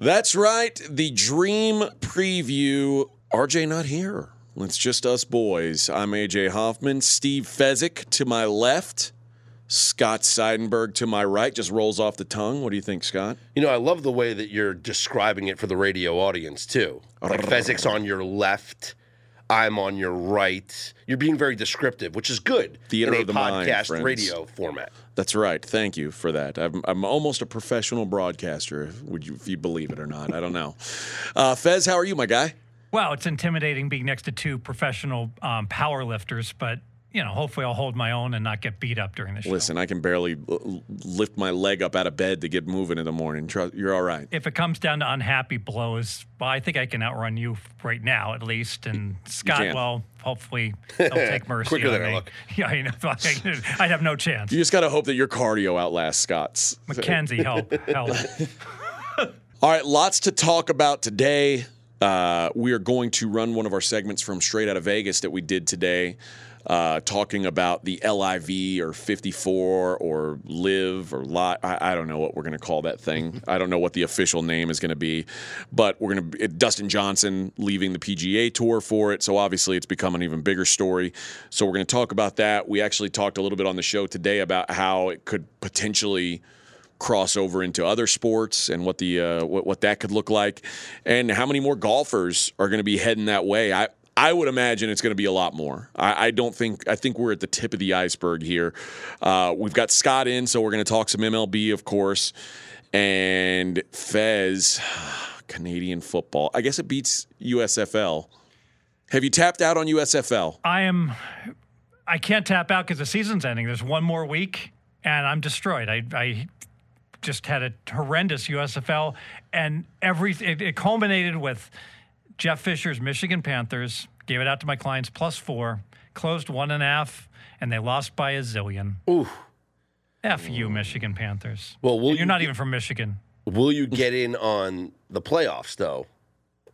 That's right. The dream preview. RJ not here. It's just us boys. I'm AJ Hoffman. Steve Fezzik to my left. Scott Seidenberg to my right. Just rolls off the tongue. What do you think, Scott? You know, I love the way that you're describing it for the radio audience too. Like Fezzik's on your left, I'm on your right. You're being very descriptive, which is good Theater in a of the mind, podcast friends. radio format. That's right. Thank you for that. I'm, I'm almost a professional broadcaster. Would you, if you believe it or not? I don't know. Uh, Fez, how are you, my guy? Well, it's intimidating being next to two professional um, power lifters, but you know, hopefully I'll hold my own and not get beat up during the show. Listen, I can barely lift my leg up out of bed to get moving in the morning. You're all right. If it comes down to unhappy blows, well, I think I can outrun you right now, at least. And Scott, well, hopefully he'll take mercy Quicker on than I me. look. Yeah, I know. I'd have no chance. You just got to hope that your cardio outlasts Scott's. Mackenzie, help, help. All right, lots to talk about today. Uh, we are going to run one of our segments from Straight Out of Vegas that we did today, uh, talking about the LIV or 54 or Live or Lot. I, I don't know what we're going to call that thing. I don't know what the official name is going to be, but we're going to Dustin Johnson leaving the PGA Tour for it. So obviously, it's become an even bigger story. So we're going to talk about that. We actually talked a little bit on the show today about how it could potentially cross over into other sports and what the uh, what, what that could look like, and how many more golfers are going to be heading that way. I I would imagine it's going to be a lot more. I, I don't think I think we're at the tip of the iceberg here. Uh, we've got Scott in, so we're going to talk some MLB, of course, and Fez, Canadian football. I guess it beats USFL. Have you tapped out on USFL? I am. I can't tap out because the season's ending. There's one more week, and I'm destroyed. I, I just had a horrendous USFL, and every it, it culminated with Jeff Fisher's Michigan Panthers. Gave it out to my clients plus four, closed one and a half, and they lost by a zillion. Ooh. F you, Michigan Panthers. Well, you're you not get- even from Michigan. Will you get in on the playoffs though?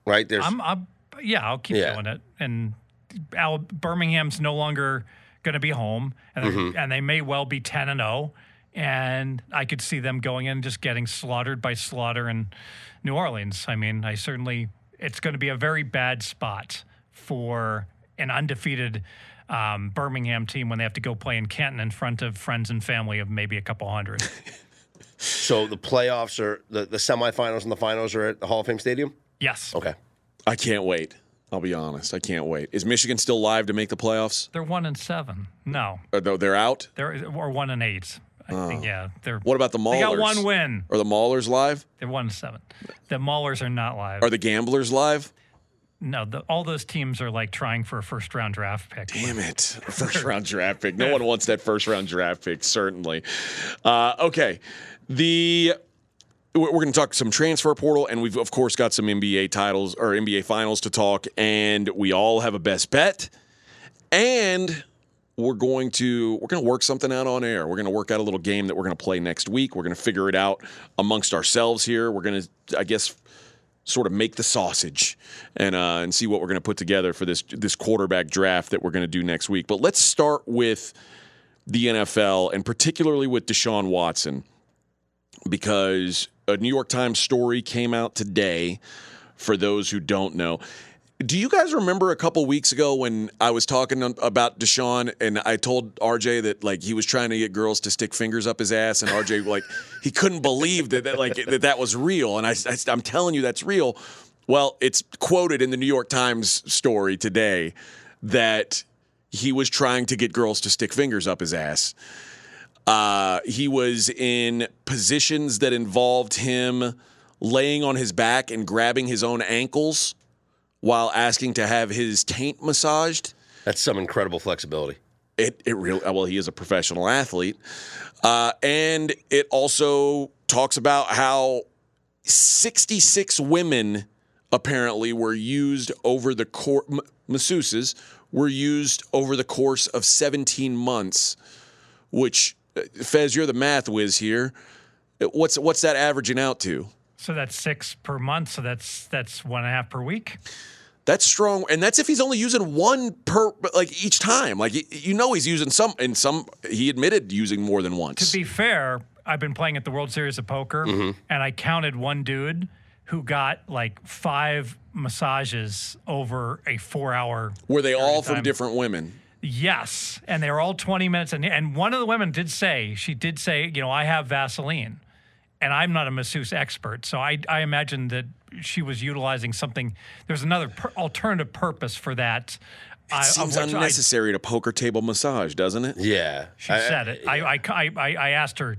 Right? There's I'm, I'm yeah, I'll keep Yeah. doing it. And Al, Birmingham's no longer going to be home, and Mm-hmm. they and they may well be ten and zero. And I could see them going in and just getting slaughtered by slaughter in New Orleans. I mean, I certainly it's going to be a very bad spot for an undefeated um, Birmingham team when they have to go play in Canton in front of friends and family of maybe a couple hundred. so the playoffs are the, the semifinals and the finals are at the Hall of Fame Stadium? yes, Okay. I can't wait. I'll be honest. I can't wait. Is Michigan still live to make the playoffs? they're one and seven. No, Or though they're out? they're or one and eight. I think yeah, they're What about the Maulers? They got one win. Are the Maulers live? They're one seven. The Maulers are not live. Are the Gamblers live? no, the, all those teams are like trying for a first round draft pick. Damn it. A First round draft pick. No one wants that first round draft pick, certainly. Uh, okay. The we're going to talk some transfer portal, and we've of course got some NBA titles or NBA finals to talk, and we all have a best bet, and we're going to we're going to work something out on air. We're going to work out a little game that we're going to play next week. We're going to figure it out amongst ourselves here. We're going to, I guess, sort of make the sausage and uh, and see what we're going to put together for this this quarterback draft that we're going to do next week. But let's start with the NFL and particularly with Deshaun Watson because a New York Times story came out today. For those who don't know. Do you guys remember a couple weeks ago when I was talking about Deshaun and I told RJ that like he was trying to get girls to stick fingers up his ass and RJ like he couldn't believe that, that like that that was real and I, I I'm telling you that's real. Well, it's quoted in the New York Times story today that he was trying to get girls to stick fingers up his ass. Uh, he was in positions that involved him laying on his back and grabbing his own ankles while asking to have his taint massaged. That's some incredible flexibility. It it really well he is a professional athlete, uh, and it also talks about how sixty six women apparently were used over the course masseuses were used over the course of seventeen months, which uh, Fez you're the math whiz here. What's what's that averaging out to? So that's six per month. So that's that's one and a half per week. That's strong, and that's if he's only using one per like each time. Like you know, he's using some, and some he admitted using more than once. To be fair, I've been playing at the World Series of Poker, Mm-hmm. and I counted one dude who got like five massages over a four-hour Were they all from time. different women? Yes, and they were all 20 minutes. And, and one of the women did say, she did say, you know, I have Vaseline, and I'm not a masseuse expert. So I, I imagine that she was utilizing something. There's another per- alternative purpose for that. I- Seems which I- unnecessary to poker table massage, doesn't it? Yeah. she said it. I, I, I, I- I asked her,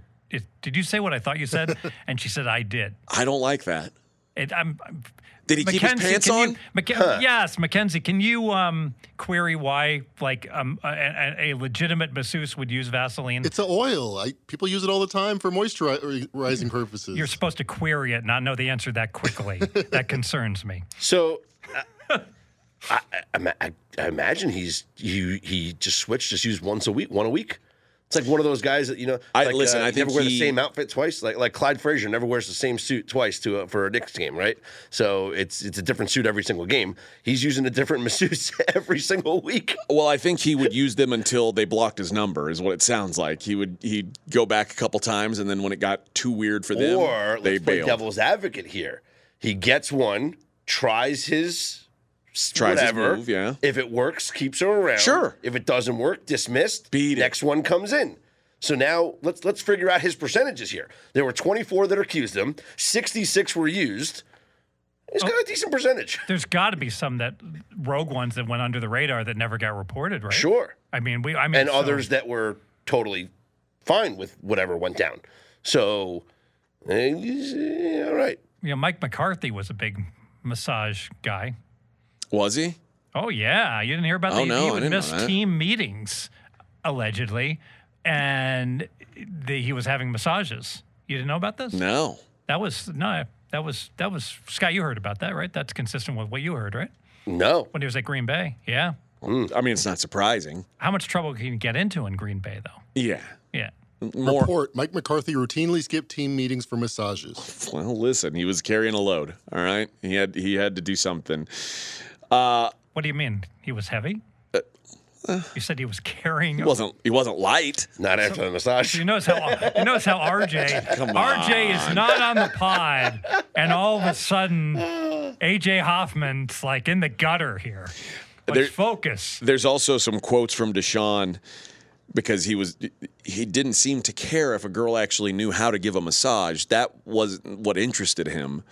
did you say what I thought you said? and she said, I did. I don't like that. It, I'm, I'm- Did he keep his Mackenzie, pants can on? You, Mac- Yes, Mackenzie, can you um, query why like um, a, a, a legitimate masseuse would use Vaseline? It's an oil. I, people use it all the time for moisturizing purposes. You're supposed to query it, not know the answer that quickly. that concerns me. So, uh, I, I, I, I imagine he's he he just switched, just used once a week, one a week. It's like one of those guys that you know. I- like, listen, uh, I think never wear the same outfit twice. Like like Clyde Frazier never wears the same suit twice to for a Knicks game, right? So it's it's a different suit every single game. He's using a different masseuse every single week. Well, I think he would use them until they blocked his number, is what it sounds like. He would he'd go back a couple times, and then when it got too weird for them, Or they let's play devil's advocate here. He gets one, tries his Tries his whatever. move, yeah. If it works, keeps her around. Sure. If it doesn't work, dismissed. Beat it. Next one comes in. So now let's let's figure out his percentages here. There were 24 that accused him, 66 were used. He's got a decent percentage. There's got to be some that rogue ones that went under the radar that never got reported, right? Sure. I mean, we. I mean, And so- others that were totally fine with whatever went down. So, eh, all right. You know, Mike McCarthy was a big massage guy. Was he? Oh yeah, you didn't hear about Oh, that? no, he I would didn't miss team meetings, allegedly, and the, he was having massages. You didn't know about this? No. That was no. That was that was Scott. You heard about that, right? That's consistent with what you heard, right? No. When he was at Green Bay. Yeah. Mm, I mean, it's not surprising. How much trouble can you get into in Green Bay, though? Yeah. Yeah. More. Report: Mike McCarthy routinely skipped team meetings for massages. Well, listen, he was carrying a load. All right, he had he had to do something. Uh, what do you mean? He was heavy? Uh, you said he was carrying. He wasn't he wasn't light. Not after the massage. You notice how you notice how RJ RJ is not on the pod, and all of a sudden AJ Hoffman's like in the gutter here. Let's There- focus. There's also some quotes from Deshaun because he was he didn't seem to care if a girl actually knew how to give a massage. That wasn't what interested him.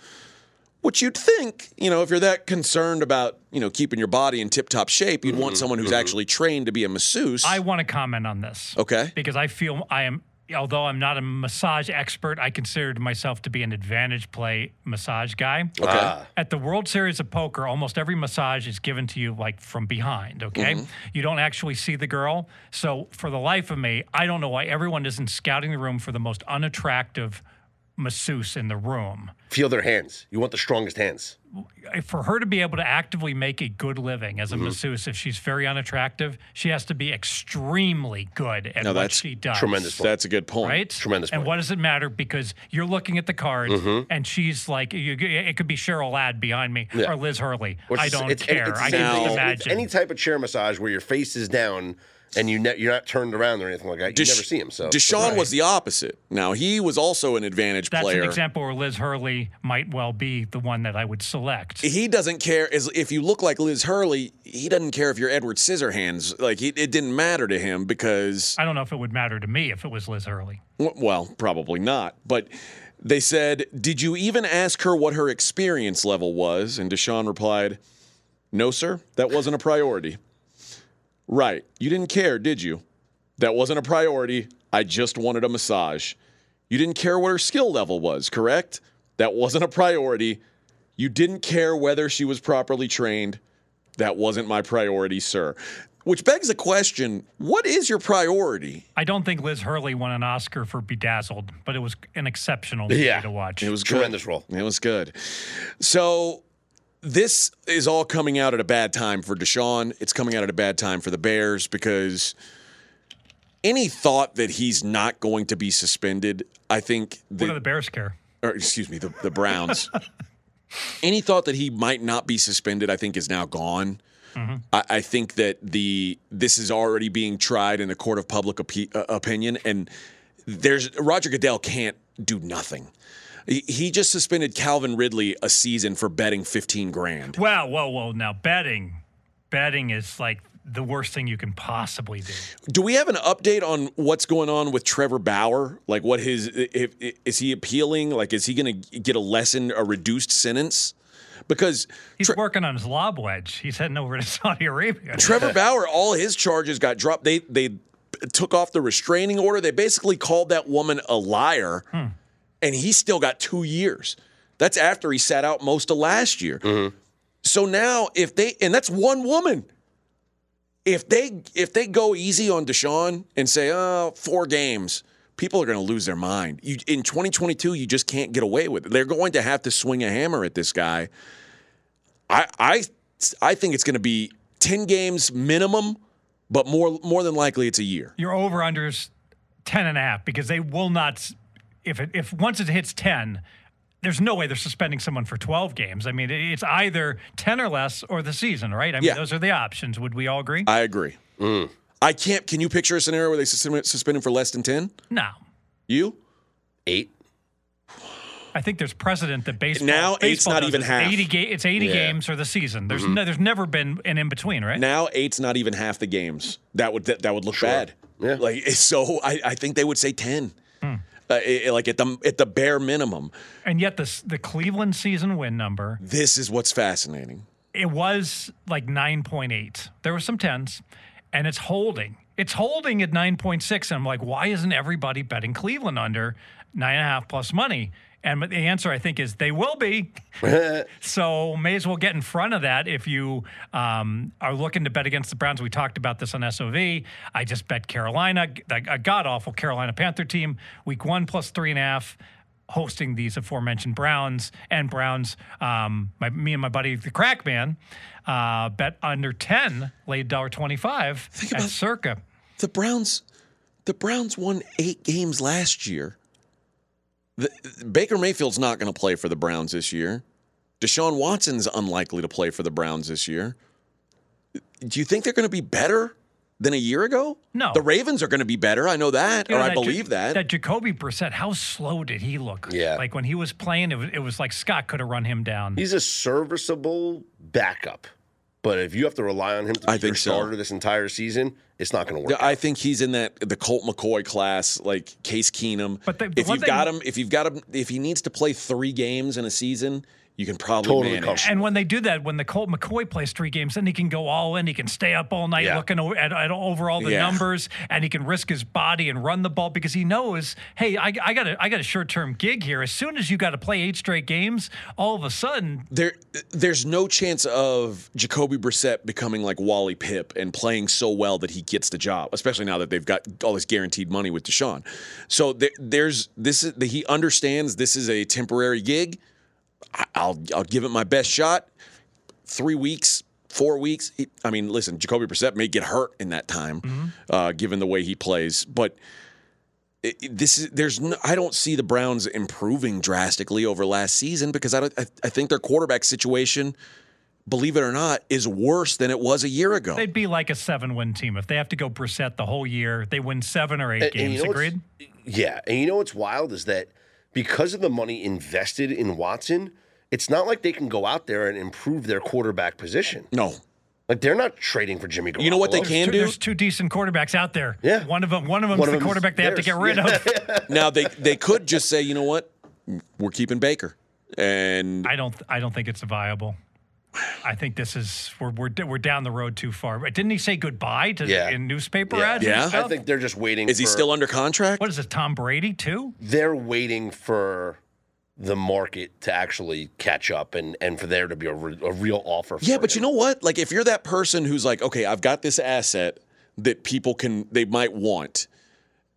Which you'd think, you know, if you're that concerned about, you know, keeping your body in tip-top shape, you'd want mm-hmm, someone who's mm-hmm. actually trained to be a masseuse. I want to comment on this. okay. Because I feel I am, although I'm not a massage expert, I considered myself to be an advantage play massage guy. Okay. Ah. At the World Series of Poker, almost every massage is given to you like from behind, okay? Mm-hmm. You don't actually see the girl. So for the life of me, I don't know why everyone isn't scouting the room for the most unattractive masseuse in the room. Feel their hands. You want the strongest hands. For her to be able to actively make a good living as a Mm-hmm. masseuse, if she's very unattractive, she has to be extremely good at No, what that's she does. tremendous. That's a good point. right? Tremendous And what does it matter? Because you're looking at the cards, and she's like, you, it could be Cheryl Ladd behind me Yeah. or Liz Hurley. Which I don't it's- care. it's I can same just imagine. any type of chair massage where your face is down and you ne- you're not turned around or anything like that. You Desh- never see him. So Deshaun was the opposite. Now he was also an advantage That's player. an example where Liz Hurley might well be the one that I would select. he doesn't care as if you look like Liz Hurley. He doesn't care if you're Edward Scissorhands. Like he, it didn't matter to him because I don't know if it would matter to me if it was Liz Hurley. w- well, probably not. But they said, "Did you even ask her what her experience level was?" And Deshaun replied, "No, sir. That wasn't a priority." Right. You didn't care, did you? That wasn't a priority. I just wanted a massage. You didn't care what her skill level was, correct? That wasn't a priority. You didn't care whether she was properly trained. That wasn't my priority, sir. Which begs the question what is your priority? I don't think Liz Hurley won an Oscar for Bedazzled, but it was an exceptional movie Yeah. to watch. It was good. tremendous role. It was good. So this is all coming out at a bad time for Deshaun. It's coming out at a bad time for the Bears because any thought that he's not going to be suspended, I think what the, do the Bears care? or excuse me, the, the Browns. any thought that he might not be suspended, I think, is now gone. I, I think that the this is already being tried in the court of public uh, opinion, and there's Roger Goodell can't do nothing. He, just suspended Calvin Ridley a season for betting 15 grand. Well, whoa, whoa. Now betting, betting is like the worst thing you can possibly do. Do we have an update on what's going on with Trevor Bauer? Like, what his if, is he appealing? Like, is he going to get a lesson, a reduced sentence? Because He's Tre- working on his lob wedge. He's heading over to Saudi Arabia. Trevor Bauer, all his charges got dropped. They they took off the restraining order. They basically called that woman a liar, hmm. And he still got two years. That's after he sat out most of last year. Mm-hmm. So now, if they and that's one woman. If they if they go easy on Deshaun and say, "Oh, four games," people are going to lose their mind. You, in 2022, you just can't get away with it. They're going to have to swing a hammer at this guy. I I I think it's going to be 10 games minimum, but more more than likely it's a year. Your over unders 10 and a half because they will not s- if it, if once it hits 10 there's no way they're suspending someone for 12 games. I mean, it's either 10 or less or the season, right? I mean, Yeah. those are the options. Would we all agree? I agree. Mm. I can't. Can you picture a scenario where they suspend, suspend him for less than 10? no. You? Eight. I think there's precedent that baseball Now, eight's baseball not even this. half. 80 ga- it's 80 Yeah. games or the season. There's mm-hmm. no, there's never been an in between, right? Now eight's not even half the games. That would that, that would look bad. Yeah. Like so, I, I think they would say 10. Uh, like at the at the bare minimum. And yet the the Cleveland season win number This is what's fascinating. it was like 9.8. There were some 10s, and it's holding. It's holding at 9.6. And I'm like, why isn't everybody betting Cleveland under nine and a half plus money? And the answer, I think, is they will be. so may as well get in front of that if you um, are looking to bet against the Browns. We talked about this on SOV. I just bet Carolina, a god awful Carolina Panther team, week one plus three and a half hosting these aforementioned Browns and Browns. Um, my, me and my buddy the Crack Man uh, bet under ten, laid dollar twenty five at Circa. The Browns, the Browns won eight games last year. The, Baker Mayfield's not going to play for the Browns this year. Deshaun Watson's unlikely to play for the Browns this year. Do you think they're going to be better than a year ago? No. The Ravens are going to be better. I know that, You or know, I that Ja- believe that. That Jacoby Brissett, how slow did he look? Yeah. like when he was playing, it was, it was like Scott could have run him down. He's a serviceable backup. But if you have to rely on him to be I your think so. starter this entire season, it's not going to work. I think he's in that the Colt McCoy class, like Case Keenum. But the- the if you've got him, if you've got him, if he needs to play three games in a season, you can probably Totally manage. comfortable. And when they do that, when the Colt McCoy plays three games, then he can go all in. He can stay up all night Yeah. looking o- at, at over all the Yeah. numbers, and he can risk his body and run the ball because he knows, hey, I, I got a I got a short term gig here. As soon as you got to play eight straight games, all of a sudden, There, there's no chance of Jacoby Brissett becoming like Wally Pipp and playing so well that he gets the job, especially now that they've got all this guaranteed money with Deshaun. So there, there's this is he understands this is a temporary gig. I- I'll I'll give it my best shot. Three weeks, four weeks. He- I mean, listen, Jacoby Brissett may get hurt in that time, uh, given the way he plays, but it- it- this is there's no, I don't see the Browns improving drastically over last season because I don't, I, I think their quarterback situation, believe it or not, is worse than it was a year ago. they'd be like a seven win team if they have to go Brissett the whole year. They win seven or eight And- and games. you know agreed. Yeah, and you know what's wild is that because of the money invested in Watson, it's not like they can go out there and improve their quarterback position. no, Like they're not trading for Jimmy Garoppolo. You know what they can Two- do? There's two decent quarterbacks out there. Yeah. One of them. One of them's One the them is quarterback they have to get theirs. rid of. now they they could just say, you know what, we're keeping Baker, and I don't. I don't think it's viable. I think this is we're we're we're down the road too far. Didn't he say goodbye to Yeah. in newspaper Yeah. ads? Yeah. I think they're just waiting. is he still under contract? What is it? Tom Brady too? They're waiting for the market to actually catch up and and for there to be a, re- a real offer. Yeah, but you know what? Like if you're that person who's like, okay, I've got this asset that people can they might want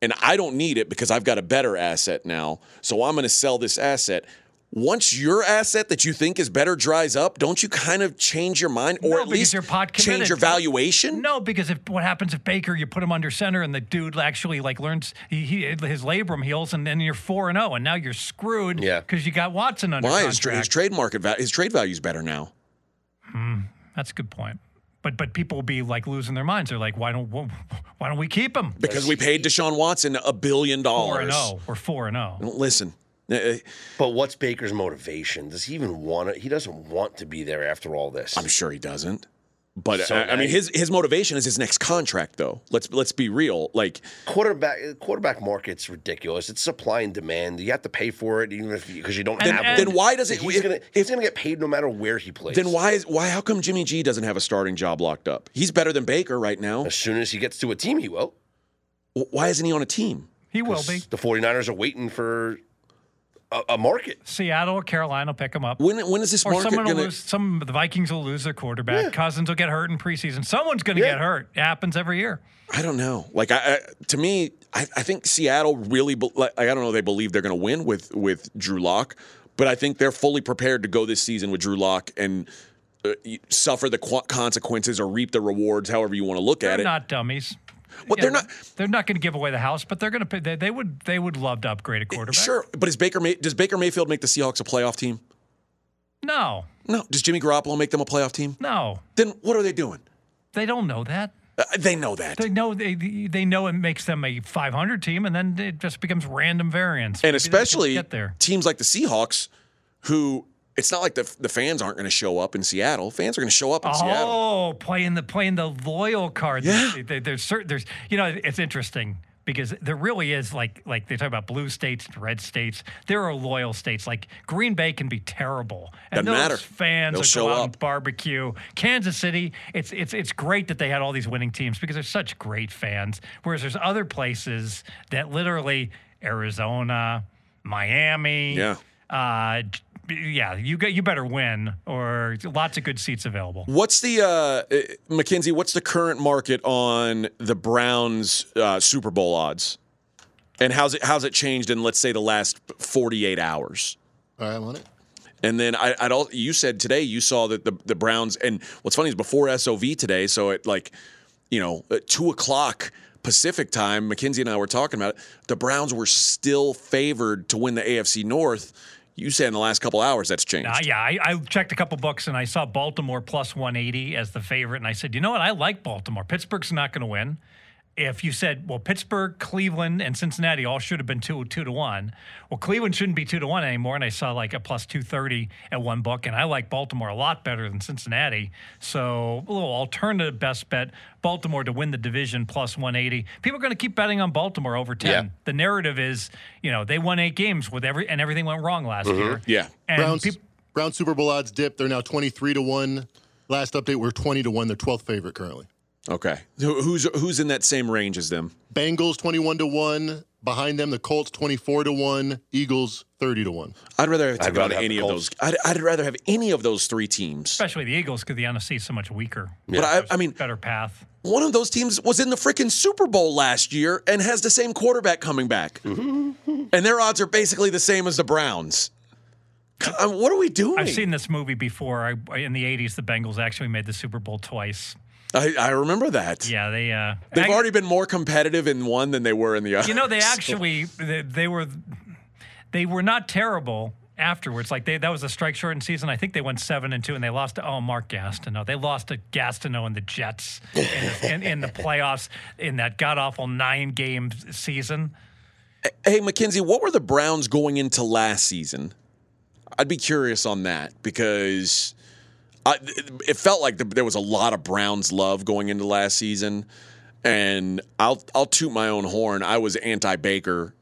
and I don't need it because I've got a better asset now. So I'm going to sell this asset. Once your asset that you think is better dries up, don't you kind of change your mind or No, at least change your valuation? No, because if what happens if Baker you put him under center and the dude actually like learns he, he his labrum heals and then you're four and zero and now you're screwed. Yeah. because you got Watson under Why his, tra- his trade market va- his trade value is better now? Hmm, That's a good point. But but people will be like losing their minds. They're like, why don't why don't we keep him? Because we paid Deshaun Watson a billion Four and dollars. zero. We're four and oh. zero. Listen, Uh, But what's Baker's motivation? Does he even want it? He doesn't want to be there after all this. I'm sure he doesn't. But So uh, I mean, his his motivation is his next contract, though. Let's let's be real. Like, quarterback quarterback market's ridiculous. It's supply and demand. You have to pay for it, even if because you don't And- have. and- one. then why does it? He's gonna he's gonna get paid no matter where he plays. then why is why? How come Jimmy G doesn't have a starting job locked up? He's better than Baker right now. As soon as he gets to a team, he will. Why isn't he on a team? He will be. The 49ers are waiting for a, a market. Seattle or Carolina will pick him up. When when is this Or market someone will lose. Some the Vikings will lose their quarterback. Cousins will get hurt in preseason. Someone's going to Yeah. get hurt. It happens every year. I don't know. Like, I, I to me, I, I think Seattle really. be- Like, I don't know. They believe they're going to win with with Drew Lock, but I think they're fully prepared to go this season with Drew Lock and uh, suffer the qu- consequences or reap the rewards, however you want to look at They're it. not dummies. Well, Yeah, they're not. They're not going to give away the house, but they're going to. They, they would. They would love to upgrade a quarterback. Sure, but is Baker May, does Baker Mayfield make the Seahawks a playoff team? No. No. Does Jimmy Garoppolo make them a playoff team? No. Then what are they doing? They don't know that. Uh, they know that. They know they they know it makes them a 500 team, and then it just becomes random variance. and Maybe especially get there. teams like the Seahawks, who it's not like the the fans aren't going to show up in Seattle. Fans are going to show up in Seattle. Oh, playing the playing the loyal card. Yeah. There- there- there's certain there's you know it's interesting because there really is like like they talk about blue states and red states. There are loyal states like Green Bay can be terrible, and Doesn't those matter. fans They'll show go out up. and barbecue. Kansas City, it's it's it's great that they had all these winning teams because they're such great fans. Whereas there's other places that literally Arizona, Miami, Yeah. uh, yeah, you got you better win or lots of good seats available. What's the uh, uh, McKenzie? What's the current market on the Browns uh, Super Bowl odds? And how's it how's it changed in let's say the last 48 hours? All right, I'm on it. And then I, I'd all, you said today you saw that the, the Browns and what's funny is before SOV today, so at like you know at two o'clock Pacific time, Mackenzie and I were talking about it. The Browns were still favored to win the AFC North. You said in the last couple hours that's changed. Uh, yeah, I, I checked a couple books and I saw Baltimore plus 180 as the favorite, and I said, you know what? I like Baltimore. Pittsburgh's not going to win. If you said, well, Pittsburgh, Cleveland, and Cincinnati all should have been two two to one, well, Cleveland shouldn't be two to one anymore. And I saw like a plus 230 at one book, and I like Baltimore a lot better than Cincinnati. So a little alternative best bet: Baltimore to win the division plus 180. People are going to keep betting on Baltimore over 10. Yeah. The narrative is, you know, they won eight games with every and everything went wrong last mm-hmm. year. yeah. And Browns, peop- Browns Super Bowl odds dip. They're now 23 to 1. Last update, we're 20 to 1. They're 12th favorite currently. Okay. Who's who's in that same range as them? Bengals 21 to 1. Behind them, the Colts 24 to 1. Eagles 30 to 1. I'd rather have I'd taken on rather have any of those. I'd, I'd rather have any of those three teams. especially the Eagles because the NFC is so much weaker. But I, I mean, Better path. one of those teams was in the freaking Super Bowl last year and has the same quarterback coming back, Mm-hmm. and their odds are basically the same as the Browns. God, what are we doing? I've seen this movie before. I, in the '80s, the Bengals actually made the Super Bowl twice. I, I remember that. Yeah, they. Uh, They've I- already been more competitive in one than they were in the other. You know, they actually they, they were they were not terrible afterwards. Like they that was a strike shortened season. I think they went seven and two, and they lost to oh Mark Gastineau. They lost to Gastineau and the Jets in, the- in, in the playoffs in that god awful nine game season. Hey, McKenzie, what were the Browns going into last season? I'd be curious on that because It felt like there was a lot of Browns love going into last season, and I'll I'll toot my own horn. I was anti Baker,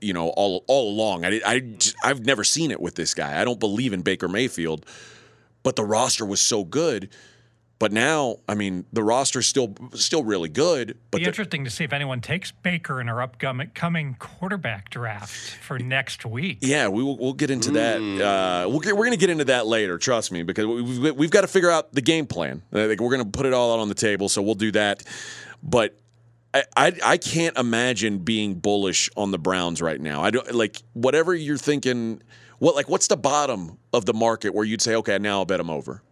you know, all all along. I I I've never seen it with this guy. I don't believe in Baker Mayfield, but the roster was so good. But now, I mean, the roster's still still really good. But Be interesting to see if anyone takes Baker in our upcoming coming quarterback draft for next week. Yeah, we will, we'll get into that. Uh, we'll get, we're going to get into that later. Trust me, because we've, we've got to figure out the game plan. Uh, Like, we're going to put it all out on the table, so we'll do that. But I, I I can't imagine being bullish on the Browns right now. I don't like whatever you're thinking. What like what's the bottom of the market where you'd say, okay, now I'll bet them over.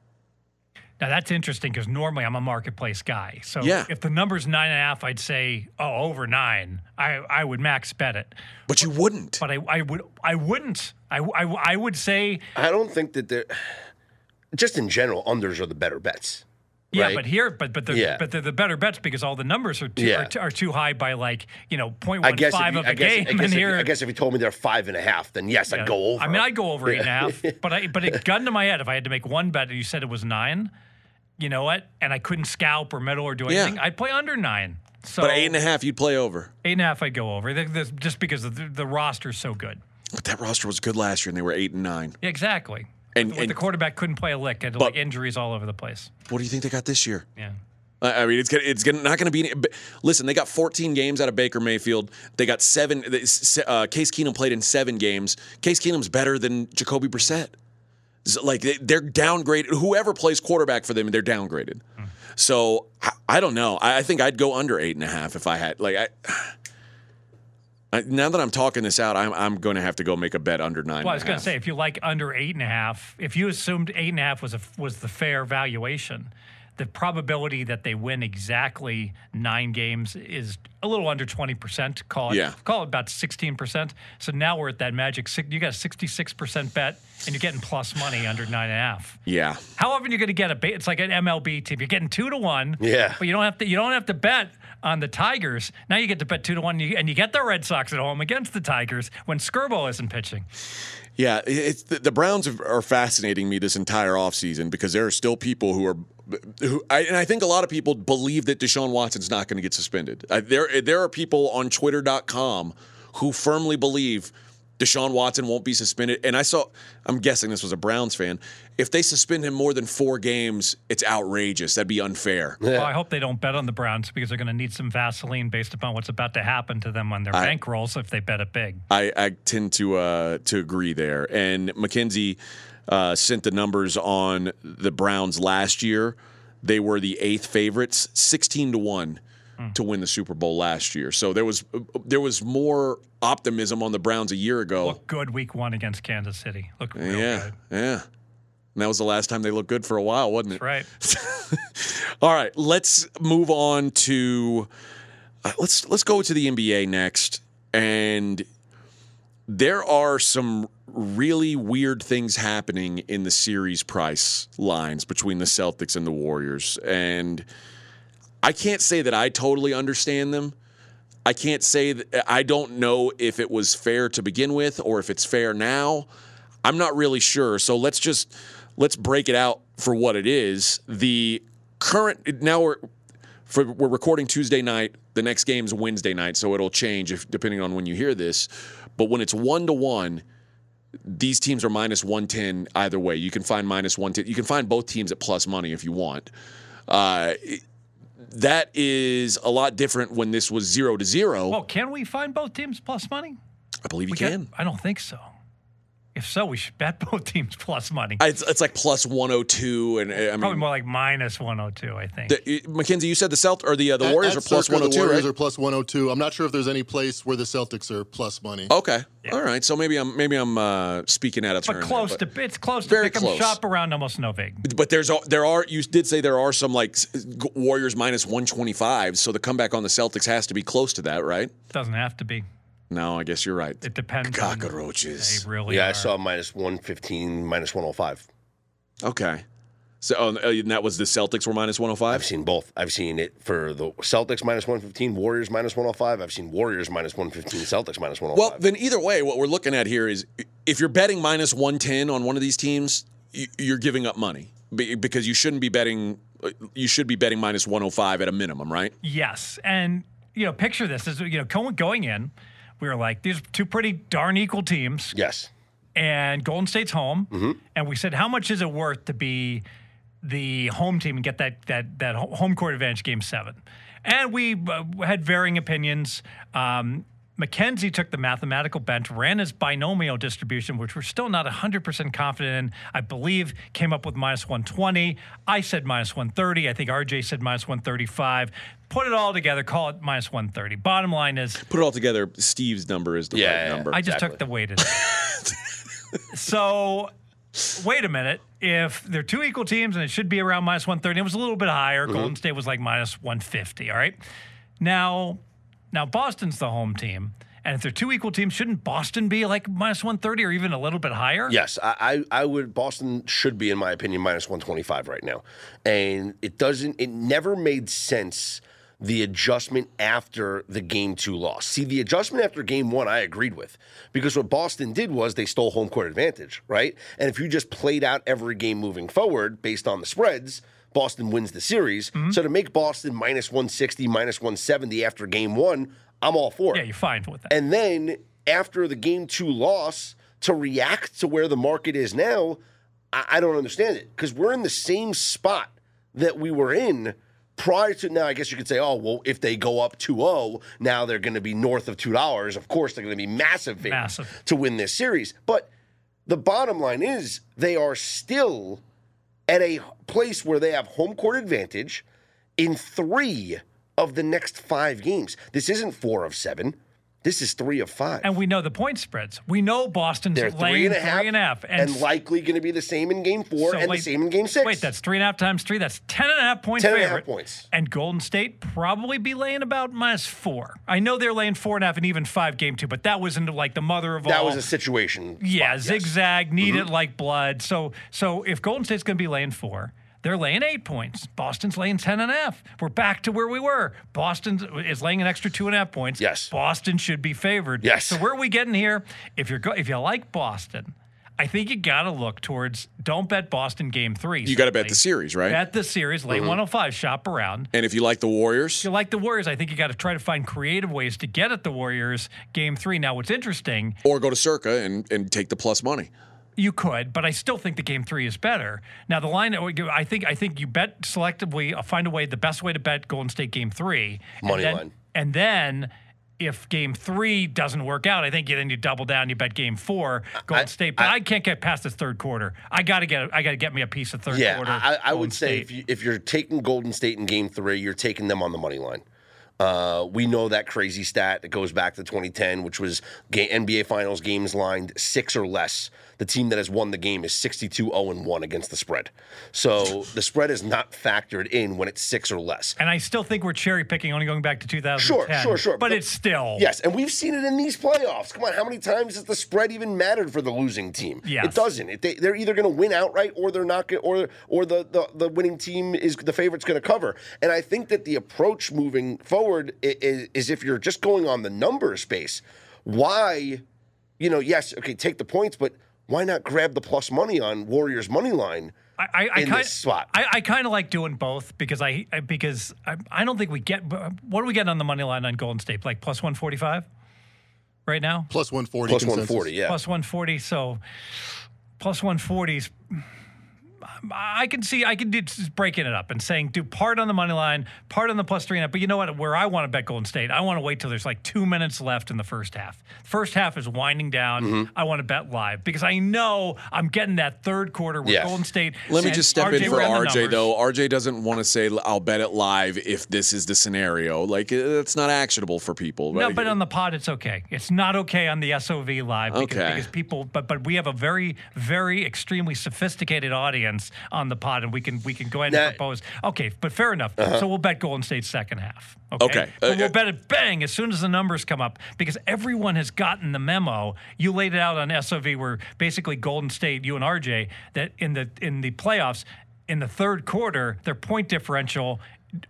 Now that's interesting because normally I'm a marketplace guy. So Yeah. if the number's nine and a half, I'd say, oh, over nine. I, I would max bet it. But you wouldn't. But I, I would I wouldn't. I, I, I would say I don't think that they're just in general unders are the better bets. Yeah, right? but here, but but they're, Yeah. but they're the better bets because all the numbers are too Yeah. are, too, are too high by like you know point I one guess, if five you, of I, a guess, game. I, guess and if, here, I guess if you told me they're five and a half, then yes, yeah. I'd go over. I mean, I'd go over eight and a half, but I but it gun to my head if I had to make one bet and you said it was nine, you know what? And I couldn't scalp or middle or do Yeah. anything, I'd play under nine. So But eight and a half, you'd play over. eight and a half, I'd go over The- the- just because the, the roster's so good. But that roster was good last year, and they were eight and nine. Yeah, exactly. And- and- the quarterback couldn't play a lick, had like injuries all over the place. What do you think they got this year? Yeah. I I mean, it's gonna, it's gonna, not going to be. any- Listen, they got 14 games out of Baker Mayfield. They got seven. Uh, Case Keenum played in seven games. Case Keenum's better than Jacoby Brissett. Like they, they're downgraded. Whoever plays quarterback for them, they're downgraded. So I, don't know. I, I think I'd go under eight and a half if I had like I. I now that I'm talking this out, I'm I'm going to have to go make a bet under nine. Well, I was going to say, if you like under eight and a half, if you assumed eight and a half was a, was the fair valuation, the probability that they win exactly nine games is a little under twenty percent. Call it, Yeah. call it about sixteen percent. So now we're at that magic. You got a sixty-six percent bet, and you're getting plus money under nine and a half. Yeah. How often you're going to get a? It's like an MLB team. You're getting two to one. Yeah. But you don't have to. You don't have to bet on the Tigers. Now you get to bet two to one, and you, and you get the Red Sox at home against the Tigers when Skirbo isn't pitching. Yeah, it's the, the Browns are- are fascinating me this entire offseason because there are still people who are who I, and I think a lot of people believe that Deshaun Watson's not going to get suspended. I, there there are people on twitter.com who firmly believe Deshaun Watson won't be suspended and I saw I'm guessing this was a Browns fan. If they suspend him more than 4 games, it's outrageous. That'd be unfair. Well, I hope they don't bet on the Browns because they're going to need some Vaseline based upon what's about to happen to them on their bankrolls if they bet it big. I, I tend to uh, to agree there. And McKenzie uh, sent the numbers on the Browns last year. They were the eighth favorites, sixteen to one to win the Super Bowl last year. So there was there was more optimism on the Browns a year ago. Look good week one against Kansas City. Look real yeah, good. yeah. And that was the last time they looked good for a while, wasn't it? Right. All right, let's move on to uh, let's let's go to the NBA next. And there are some really weird things happening in the series price lines between the Celtics and the Warriors. And I can't say that I totally understand them. I can't say that I don't know if it was fair to begin with or if it's fair now. I'm not really sure. So let's just let's break it out for what it is. The current now we're for, we're recording Tuesday night. The next game's Wednesday night, so it'll change if depending on when you hear this. But when it's one to one, these teams are minus one ten either way. You can find minus one ten. You can find both teams at plus money if you want. Uh, that is a lot different when this was zero to zero. Well, can we find both teams plus money? I believe you We got- can. I don't think so. If so, we should bet both teams plus money. It's, it's like plus 102, and uh, I Probably more like minus 102, I think. the, Mackenzie, you said the Celt or the uh, the At- Warriors at are plus Circa, 102, The Warriors right? are plus 102. I'm not sure if there's any place where the Celtics are plus money. Okay, all right. So maybe I'm maybe I'm uh, speaking out of turn. but there, close but- to it's close to Very pick 'em close. shop around almost no vig. But there's there are you did say there are some like Warriors minus 125, so the comeback on the Celtics has to be close to that, right? It doesn't have to be. No, I guess you're right. It depends. on- Cockroaches. They really yeah, are. I saw minus 115, minus 105. Okay. So oh, oh, and that was the Celtics were minus oh I've 105. seen both. I've seen it for the Celtics minus 115, Warriors minus 105. I've seen Warriors minus 115, Celtics minus 105. Well, then either way, what we're looking at here is if you're betting minus 110 on one of these teams, you're giving up money because you shouldn't be betting. You should be betting minus 105 at a minimum, right? Yes, and you know, picture this: as you know, going going in, we were like, these are two pretty darn equal teams, yes. and Golden State's home, and we said, how much is it worth to be the home team and get that that that home court advantage game seven? And we uh, had varying opinions. Um, Mackenzie took the mathematical bent, ran his binomial distribution, which we're still not 100% confident in. I believe came up with minus 120. I said minus 130. I think RJ said minus 135. Put it all together, call it minus 130. Bottom line is, Put it all together. Steve's number is the Yeah, right yeah. number. I just Exactly. took the weighted. so, wait a minute. If they're two equal teams and it should be around minus 130, it was a little bit higher. Mm-hmm. Golden State was like minus 150. All right. Now, now Boston's the home team, And if they're two equal teams, shouldn't Boston be like minus 130 or even a little bit higher? Yes, I, I, I would. Boston should be, in my opinion, minus one twenty five right now, and it doesn't. It never made sense. The adjustment after the game two loss. See, the adjustment after game one, I agreed with because what Boston did was they stole home court advantage, right? And if you just played out every game moving forward based on the spreads, Boston wins the series. Mm-hmm. So to make Boston minus 160, minus 170 after game one, I'm all for it. Yeah, you're fine with that. And then after the game two loss, to react to where the market is now, I, I don't understand it because we're in the same spot that we were in prior to now. I guess you could say, oh, well, if they go up 2 0, now they're going to be north of $2. Of course, they're going to be massive Massive. to win this series. But the bottom line is they are still at a place where they have home court advantage in three of the next five games. This isn't four of seven. This is three of five. And we know the point spreads. We know Boston's They're laying three and a half, three and a half. and, likely going to be the same in game four So and wait- the same in game six. Wait, that's three and a half times three. That's ten and a half point 10 and a half points. And Golden State probably be laying about minus four. I know they're laying four and a half and even five game two, but that wasn't like the mother of that all. That was a situation. yeah, spot, yes. zigzag, need Mm-hmm. it like blood. So so if Golden State's going to be laying four. They're laying eight points. Boston's laying ten and a half. We're back to where we were. Boston is laying an extra two and a half points. Yes. Boston should be favored. Yes. So where are we getting here? If you're go- if you like Boston, I think you got to look towards. Don't bet Boston game three. You got to bet the series, right? Bet the series, lay mm-hmm. 105, shop around. and if you like the Warriors, If you like the Warriors, I think you got to try to find creative ways to get at the Warriors game three. Now, what's interesting, or go to Circa and, and take the plus money. You could, but I still think the game three is better. Now, the line, I think, I think you bet selectively, uh, find a way, the best way to bet Golden State game three. and Money then- line. And then if game three doesn't work out, I think you then you double down, you bet game four, Golden I- State. But I, can't get past this third quarter. I got to get, I got to get me a piece of third Yeah, quarter. I, I would say State. if, you, if you're taking Golden State in game three, you're taking them on the money line. Uh, we know that crazy stat that goes back to 2010, which was NBA Finals games lined six or less. The team that has won the game is 62 0 1 against the spread. So the spread is not factored in when it's six or less. And I still think we're cherry picking, only going back to 2010. Sure, sure, sure. But But- it's still. Yes, and we've seen it in these playoffs. Come on, how many times has the spread even mattered for the losing team? Yes. It doesn't. It, they, they're either going to win outright or they're not going or or the, the the winning team is the favorite's going to cover. And I think that the approach moving forward is, is if you're just going on the numbers base, why, you know, yes, okay, take the points, but why not grab the plus money on Warriors money line? I, I, I in kind, this spot. I, I kind of like doing both because I, I because I, I don't think we get what do we get on the money line on Golden State like plus one forty five right now Plus plus one forty plus one forty yeah. plus one forty so plus one forties. I can see I can do just breaking it up and saying do part on the money line, part on the plus three and half. But you know what? Where I want to bet Golden State, I want to wait till there's like two minutes left in the first half. First half is winding down. Mm-hmm. I want to bet live because I know I'm getting that third quarter with Yes. Golden State. Let me just step RJ in for RJ though. RJ doesn't want to say I'll bet it live if this is the scenario. Like it's not actionable for people. No, but on the pod, it's okay. It's not okay on the SOV live because, Okay. because people, but but we have a very, very extremely sophisticated audience on the pod, and we can we can go ahead and Now- propose. Okay, but fair enough. So we'll bet Golden State second half. Okay, Okay. but Uh, we'll uh, bet it bang as soon as the numbers come up because everyone has gotten the memo. You laid it out on SOV where basically Golden State, you and RJ, that in the in the playoffs. In the third quarter, their point differential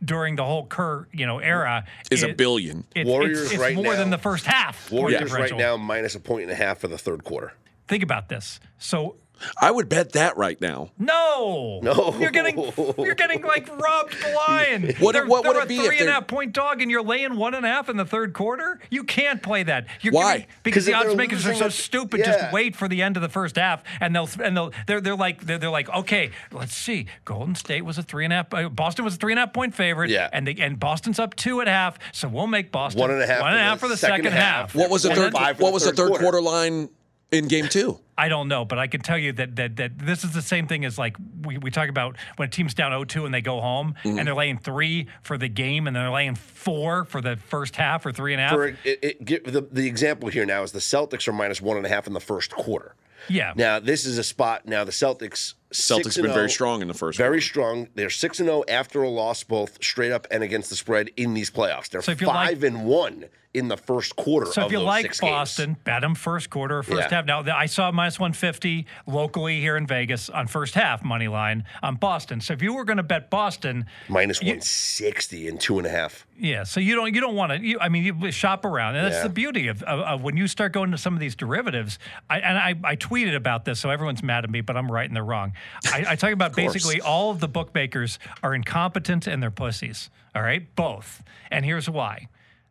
during the whole Kerr, you know, era is a billion. it's, Warriors it's, it's right more now- than the first half. Warriors right now minus a point and a half for the third quarter. Think about this. So I would bet that right now. no, No. you're getting you're getting like robbed blind. What- they're, what would they're it be a if three and a they're- half point dog, and you're laying one and a half in the third quarter? You can't play that. You're Why? giving- because 'Cause the if they're odds makers are so it- stupid. yeah. Just wait for the end of the first half, and they'll and they'll they're they're like they're, they're like okay, let's see. Golden State was a three and a half. Uh, Boston was a three and a half point favorite. Yeah. and they, and Boston's up two and a half. So we'll make Boston One and a half one and a for the second second, half. half. What was the third? then five for What was the third third quarter. quarter line in game two? I don't know, but I can tell you that that that this is the same thing as like we, we talk about when a team's down 0-2 and they go home Mm-hmm. and they're laying three for the game and they're laying four for the first half or three and a half. For it, it, give the, the example here now is the Celtics are minus one and a half in the first quarter. yeah. Now this is a spot. Now the Celtics Celtics six been very oh. strong in the first. Very quarter. strong. They're six and zero after a loss, both straight up and against the spread in these playoffs. They're So if you like- five and one in the first quarter. So of if you those like six games. Boston, bet them first quarter or first Yeah. half. Now I saw minus 150 locally here in Vegas on first half money line on Boston. So if you were going to bet Boston, minus one sixty and two and a half. yeah. So you don't you don't want to. I mean, you shop around, and that's Yeah. the beauty of, of, of when you start going to some of these derivatives. I, and I, I tweeted about this, so everyone's mad at me, but I'm right and they're wrong. I, I talk about basically all of the bookmakers are incompetent and they're pussies. All right, both. And here's why.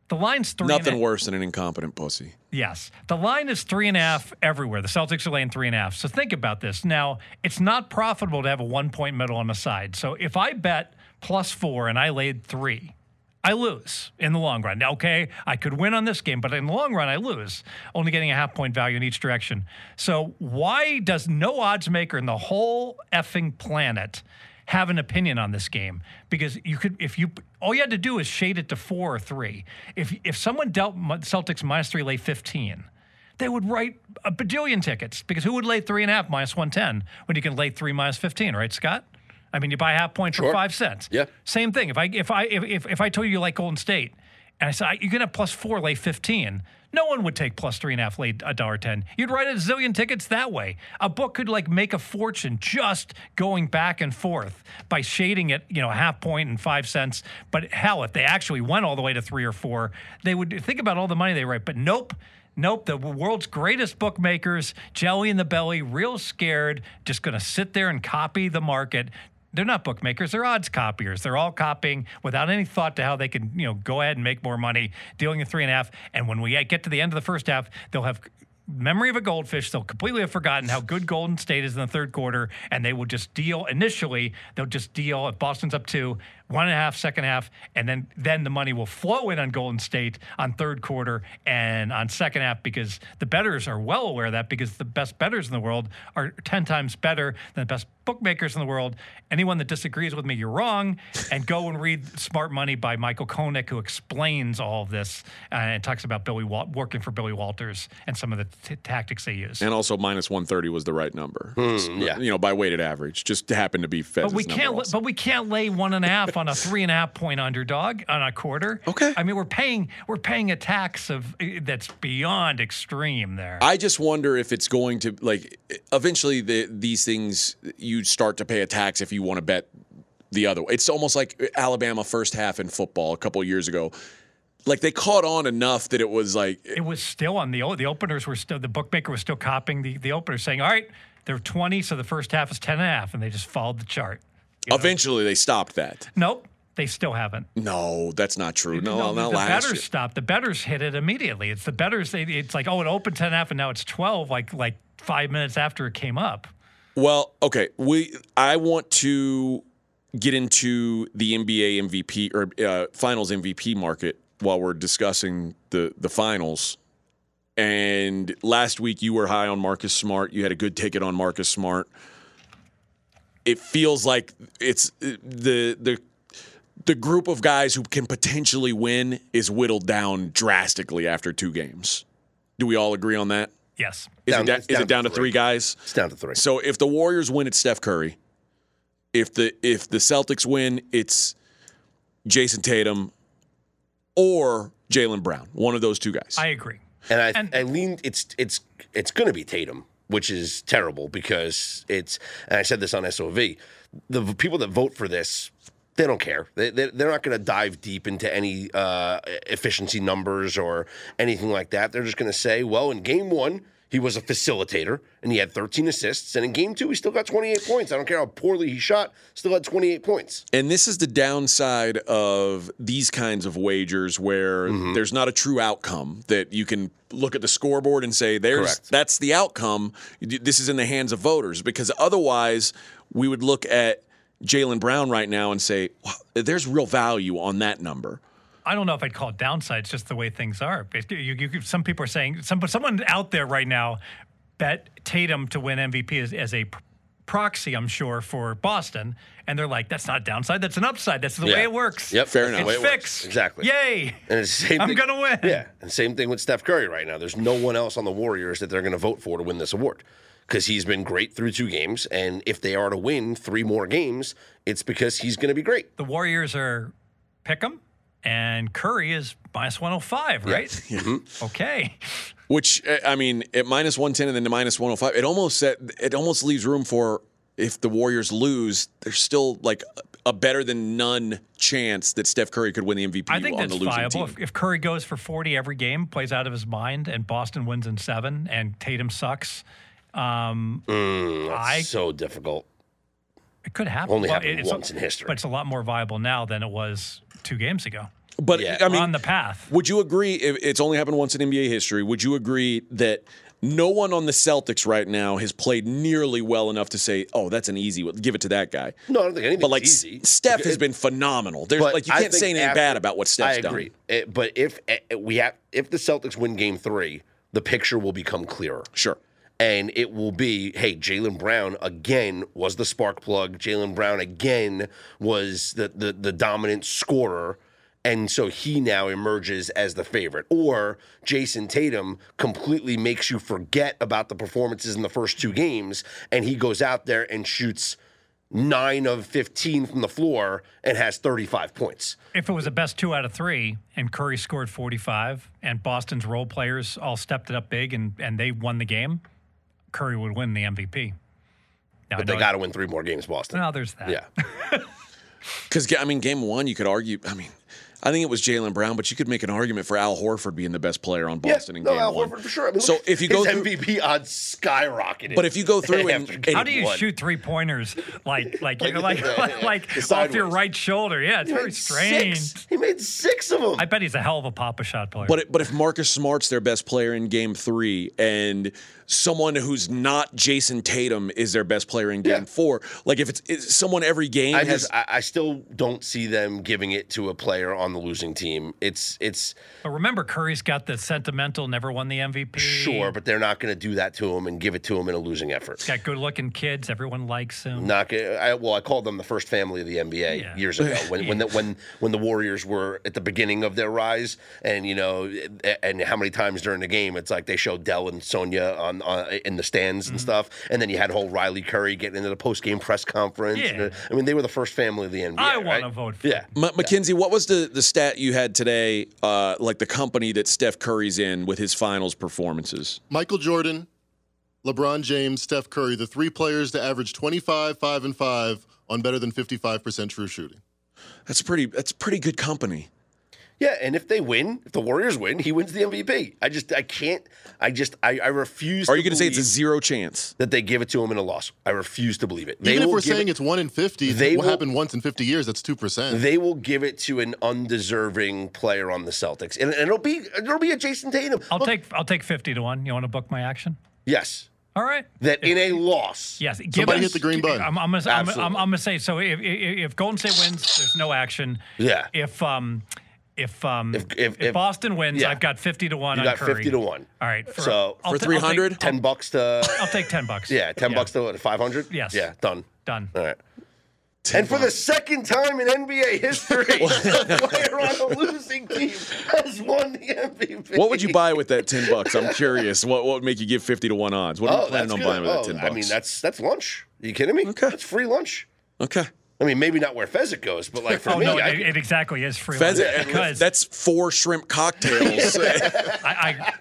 The line's three. and a- Nothing worse than an incompetent pussy. Yes. The line is three and a half everywhere. The Celtics are laying three and a half. So think about this. Now, it's not profitable to have a one point middle on the side. So if I bet plus four and I laid three, I lose in the long run. Okay, I could win on this game, but in the long run, I lose, only getting a half point value in each direction. So why does no odds maker in the whole effing planet have an opinion on this game? Because you could, if you, all you had to do is shade it to four or three. If if someone dealt Celtics minus three, lay fifteen. They would write a bajillion tickets because who would lay three and a half minus 110 when you can lay three minus 15, right, Scott? I mean, you buy half point for five cents. Yeah. Same thing. If I if I if, if, if I told you you like Golden State, and I said you can have plus four, lay fifteen, no one would take plus three and a half, lay a dollar ten. You'd write a zillion tickets that way. A book could like make a fortune just going back and forth by shading it, you know, a half point and five cents. But hell, if they actually went all the way to three or four, they would think about all the money they write. But nope. Nope, the world's greatest bookmakers, jelly in the belly, real scared, just going to sit there and copy the market. They're not bookmakers; they're odds copiers. They're all copying without any thought to how they can, you know, go ahead and make more money, dealing a three and a half. And when we get to the end of the first half, they'll have memory of a goldfish. They'll completely have forgotten how good Golden State is in the third quarter, and they will just deal initially. They'll just deal if Boston's up two, one and a half, second half, and then then the money will flow in on Golden State on third quarter and on second half because the betters are well aware of that because the best betters in the world are ten times better than the best bookmakers in the world. Anyone that disagrees with me, you're wrong. And go and read Smart Money by Michael Konik, who explains all of this uh, and talks about Billy Wal- working for Billy Walters and some of the t- tactics they use. And also minus 130 was the right number. yeah. You know, by weighted average. Just happened to be Fed's But we number can't. also. But we can't lay one and a half on a three and a half point underdog on a quarter. Okay. I mean, we're paying we're paying a tax of that's beyond extreme there. I just wonder if it's going to like eventually the these things you start to pay a tax if you want to bet the other way. It's almost like Alabama first half in football a couple of years ago. Like they caught on enough that it was like it was still on the the openers were still the bookmaker was still copying the the openers saying, all right, they're twenty, so the first half is ten and a half, and they just followed the chart. Eventually they stopped that. Nope. They still haven't. No, that's not true. No, No, not the last betters year. stopped. The betters hit it immediately. It's the betters. They, it's like, oh, it opened ten ten and a half, and now it's twelve. Like like five minutes after it came up. Well, okay. We I want to get into the NBA MVP or uh, Finals MVP market while we're discussing the the finals. And last week you were high on Marcus Smart. You had a good ticket on Marcus Smart. It feels like it's the the the group of guys who can potentially win is whittled down drastically after two games. Do we all agree on that? Yes. Is Down- it, da- is down it down to to three. three guys? It's down to three. So if the Warriors win, it's Steph Curry. If the if the Celtics win, it's Jayson Tatum or Jaylen Brown. One of those two guys. I agree. And I, And- I lean. It's it's it's going to be Tatum, which is terrible because it's. And I said this on SOV. The people that vote for this, they don't care. They, they, they're not going to dive deep into any uh, efficiency numbers or anything like that. They're just going to say, well, in game one. He was a facilitator and he had 13 assists. And in game two, he still got 28 points. I don't care how poorly he shot, still had 28 points. and this is the downside of these kinds of wagers where Mm-hmm. there's not a true outcome that you can look at the scoreboard and say there's Correct. that's the outcome. This is in the hands of voters because otherwise we would look at Jaylen Brown right now and say there's real value on that number. I don't know if I'd call it downside. It's just the way things are. You, you, some people are saying some someone out there right now bet Tatum to win MVP as, as a proxy, I'm sure, for Boston, and they're like, "That's not a downside. That's an upside. That's the way it works. Yep. Fair enough. It's it works. fixed. Exactly. Yay! And it's the same I'm thing- gonna win. Yeah, and same thing with Steph Curry right now. There's no one else on the Warriors that they're going to vote for to win this award because he's been great through two games. And if they are to win three more games, it's because he's going to be great. The Warriors are pick 'em, and Curry is minus 105, right? Mm-hmm. Okay. Which I mean, at minus one ten and then to minus one hundred five, it almost set, it almost leaves room for if the Warriors lose, there's still like a better than none chance that Steph Curry could win the MVP I think on that's the losing viable. team. If, if Curry goes for 40 every game, plays out of his mind, and Boston wins in seven, and Tatum sucks, um, I So difficult. it could happen. Only happened it's a- once in history. But it's a lot more viable now than it was two games ago. But Yeah. I mean, on the path. Would you agree if it's only happened once in NBA history? Would you agree that no one on the Celtics right now has played nearly well enough to say, "Oh, that's an easy one. Give it to that guy." No, I don't think anything's But like easy. Steph has been phenomenal. There's But like you can't say anything after- bad about what Steph's done. I done. agree. Eh, but if eh, we have, if the Celtics win Game Three, the picture will become clearer. Sure. and it will be hey jaylen brown again was the spark plug jaylen brown again was the, the the dominant scorer and so he now emerges as the favorite or jayson tatum completely makes you forget about the performances in the first two games and he goes out there and shoots 9 of 15 from the floor and has 35 points If it was a best two out of three, and Curry scored 45, and Boston's role players all stepped it up big, and, and they won the game, Curry would win the MVP. Now, but they got to win three more games boston No, there's that. yeah Because I mean, game one, you could argue. I mean, I think it was Jaylen Brown, but you could make an argument for Al Horford being the best player on Boston yeah, in no, game Al one. Horford for sure. I mean, So look, if you go his through- MVP odds skyrocketed. But if you go through and- after and- game How do you one. shoot three pointers like like like like, the- like, off your right shoulder? Yeah, it's He very strange. Six. He made six of them. I bet he's a hell of a papa shot player. But it, but if Marcus Smart's their best player in Game Three, and someone who's not Jayson Tatum is their best player in Game Yeah. Four, like if it's, it's someone every game I has just, I, I still don't see them giving it to a player on the losing team. It's, it's But remember, Curry's got the sentimental, never won the MVP. sure, but they're not going to do that to him and give it to him in a losing effort. Got good looking kids. Everyone likes him. Not gonna, I, well, I called them the first family of the NBA Yeah. years ago when when the, when when the Warriors were at the beginning of their rise, and you know, and how many times during the game it's like they showed Dell and Sonya on, on in the stands Mm-hmm. and stuff, and then you had whole Riley Curry getting into the post game press conference. Yeah. And, I mean, they were the first family of the NBA. I want right? to vote for Yeah, M- Mackenzie, what was the, the stat you had today? Uh, like the company that Steph Curry's in with his finals performances. Michael Jordan, LeBron James, Steph Curry, the three players to average 25, 5, and 5 on better than 55% true shooting. That's pretty. That's pretty good company. Yeah, and if they win, if the Warriors win, he wins the MVP. I just, I can't, I just, I, I refuse. Are you going to say it's a zero chance? that they give it to him in a loss? I refuse to believe it. They Even if we're saying it, it's 1 in 50, they what will- happened once in 50 years, that's 2%. they will give it to an undeserving player on the Celtics, and, and it'll be, it'll be a Jayson Tatum. I'll Look, take I'll take fifty to one. You want to book my action? yes, All right. that in a loss, Yes. Give Somebody us- hit the green button. I'm, I'm, gonna, I'm, Absolutely. I'm, I'm gonna say so. If, if, if Golden State wins, there's no action. Yeah. If um if um If- if, if- if- Boston wins, yeah. I've got fifty to one you on got Curry. fifty to one. All right. For, So, I'll for ta- I'll take- 300? Ten bucks to, I'll take ten bucks. yeah, ten bucks to five hundred. Yes. yeah, done. Done. All right. And for the second time in NBA history, a player on a losing team has won the MVP. What would you buy with that ten bucks? I'm curious. What what would make you give fifty to one odds? What are you Oh, planning on good. buying with Oh, that ten bucks? I mean, that's that's lunch. Are you kidding me? Okay. That's free lunch. okay. I mean, maybe not where Fezzik goes, but like for Oh me, no, I, it, it exactly is free Fez, because that's four shrimp cocktails. I, I,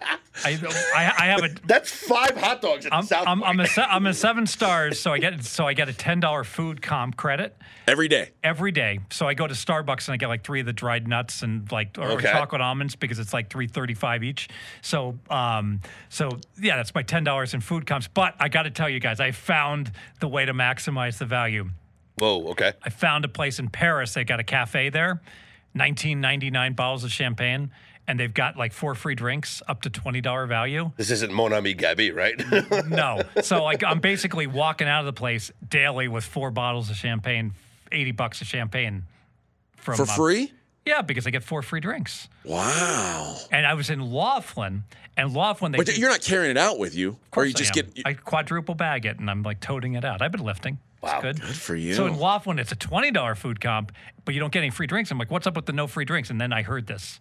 I, I, I have a that's five hot dogs at I'm, the South I'm, I'm, a se- I'm a seven stars, so I get so I get a ten dollar food comp credit Every day. every day. So I go to Starbucks and I get like three of the dried nuts and like or, or Okay. chocolate almonds because it's like three thirty five each. So um so yeah, that's my ten dollars in food comps. But I got to tell you guys, I found the way to maximize the value. Whoa, okay. I found a place in Paris. They got a cafe there, 1999 bottles of champagne, and they've got like four free drinks up to $20 value. This isn't Mon Ami Gabi, right? No. So like I'm basically walking out of the place daily with four bottles of champagne, 80 bucks of champagne from For uh, free? Yeah, because I get four free drinks. Wow. And I was in Laughlin, and Laughlin they But you're not carrying it out with you. Of Or course you just I am. get I quadruple bag it and I'm like toting it out. I've been lifting. Wow. It's good. Good for you. So in Laughlin, it's a twenty dollar food comp, but you don't get any free drinks. I'm like, what's up with the no free drinks? And then I heard this.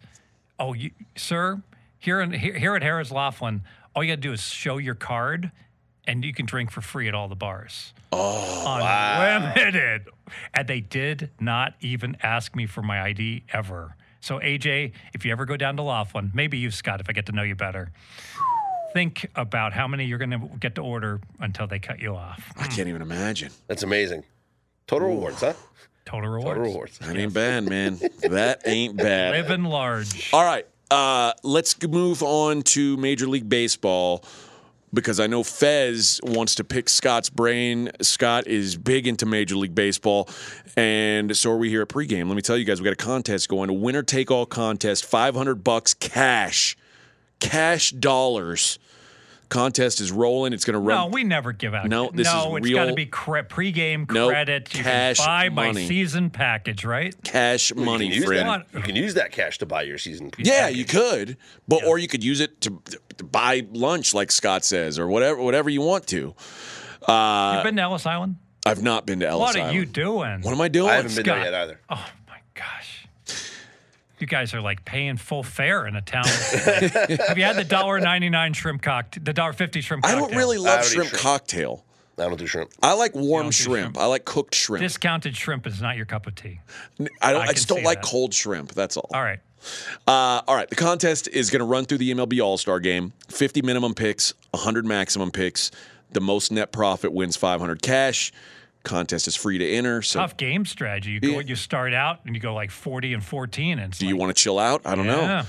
Oh, you, sir, here in here, here at Harrah's Laughlin, all you got to do is show your card, and you can drink for free at all the bars. Oh, unlimited. And they did not even ask me for my ID ever. So AJ, if you ever go down to Laughlin, maybe you, Scott, if I get to know you better, think about how many you're going to get to order until they cut you off. I can't even imagine. That's amazing. Total rewards, huh? Total rewards. Total rewards. That ain't bad, man. that ain't bad. Living large. All right, uh, let's move on to Major League Baseball because I know Fez wants to pick Scott's brain. Scott is big into Major League Baseball, and so are we here at pregame. Let me tell you guys, we got a contest going, a winner take all contest, five hundred bucks cash, cash dollars. Contest is rolling. It's going to run. No, we never give out. No, this no, is it's got to be cre- pregame Nope, credit. You cash can buy money. my season package, right? cash You money, can use friend. that. You can use that cash to buy your season. Yeah, you could, but or you could use it to, to buy lunch, like Scott says, or whatever, whatever you want to. Uh, You've been to Ellis Island? I've not been to Ellis Island. What are Island. you doing? What am I doing? I haven't been Scott. there yet either. Oh my gosh. You guys are like paying full fare in a town. Have you had the dollar ninety nine shrimp cocktail? The dollar fifty shrimp Cocktail? I don't really love don't shrimp shrimp. cocktail. I don't do shrimp. I like warm shrimp. shrimp. I like cooked shrimp. Discounted shrimp is not your cup of tea. I don't. I, I just don't like that. cold shrimp. That's all. All right. Uh, all right. The contest is going to run through the MLB All Star Game. Fifty minimum picks, hundred maximum picks. The most net profit wins five hundred cash. Contest is free to enter. So, Tough game strategy. You go Yeah. you start out and you go like forty and fourteen and do you want to chill out? I don't know.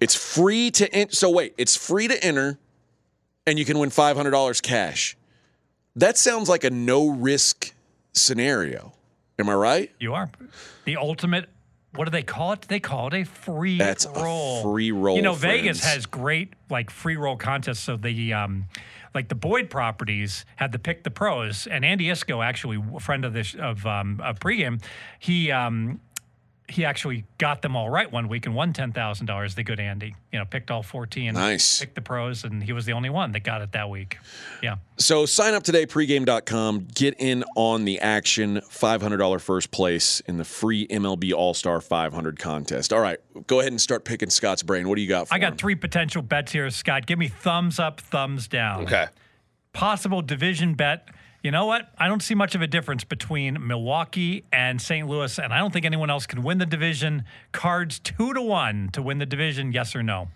It's free to enter. So wait, it's free to enter, and you can win five hundred dollars cash. That sounds like a no risk scenario. Am I right? You are the ultimate. What do they call it? They call it a free That's a roll. free roll, You know, Vegas has great like free roll contests. So the um, like the Boyd properties had the pick the pros, and Andy Iskoe, actually a friend of this of um, of pregame, he um, he actually got them all right one week and won ten thousand dollars. The good Andy, you know, picked all fourteen, Nice. picked the pros, and he was the only one that got it that week. Yeah. So sign up today, pregame.com. Get in on the action. $500 first place in the free MLB All Star 500 contest. All right, go ahead and start picking Scott's brain. What do you got for I got him? three potential bets here, Scott. Give me thumbs up, thumbs down. Okay. possible division bet. You know what? I don't see much of a difference between Milwaukee and St. Louis, and I don't think anyone else can win the division. Cards two to one to win the division. Yes or no?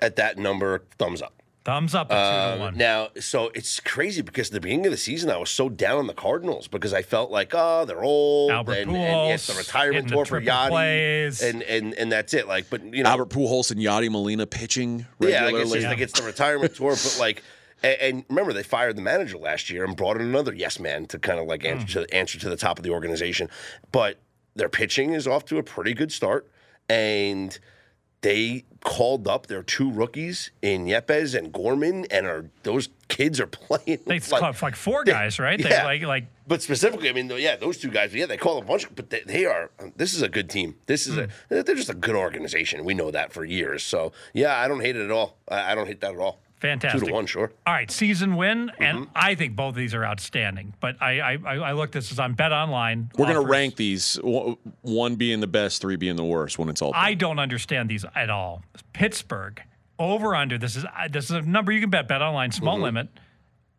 At that number, thumbs up. Thumbs up at two to Uh, one. now, so it's crazy because at the beginning of the season, I was so down on the Cardinals because I felt like, oh, they're old, Albert and, and it's the retirement hitting the tour for triple Yachty, plays. and and and that's it. Like, but you know, Albert Pujols and Yadi Molina pitching yeah, regularly. like it's, just, like it's the retirement tour, but like. And, and remember, they fired the manager last year and brought in another yes man to kind of like answer, hmm. to, answer to the top of the organization. But their pitching is off to a pretty good start, and they called up their two rookies in Yepez and Gorman, and are those kids are playing. they like- like, like four guys, right? They yeah. like like but specifically, I mean, yeah, those two guys. Yeah, they call a bunch, but they, they are. Um, this is a good team. This is a. Hmm. They're just a good organization. We know that for years. So yeah, I don't hate it at all. I, I don't hate that at all. Fantastic. Two to one, sure. All right, season win, and Mm-hmm. I think both of these are outstanding. But I I, I looked this is on Bet Online. We're going to rank these, one being the best, three being the worst when it's all done. I don't understand these at all. Pittsburgh over under. This is uh, this is a number you can bet. Bet online, small Mm-hmm. limit.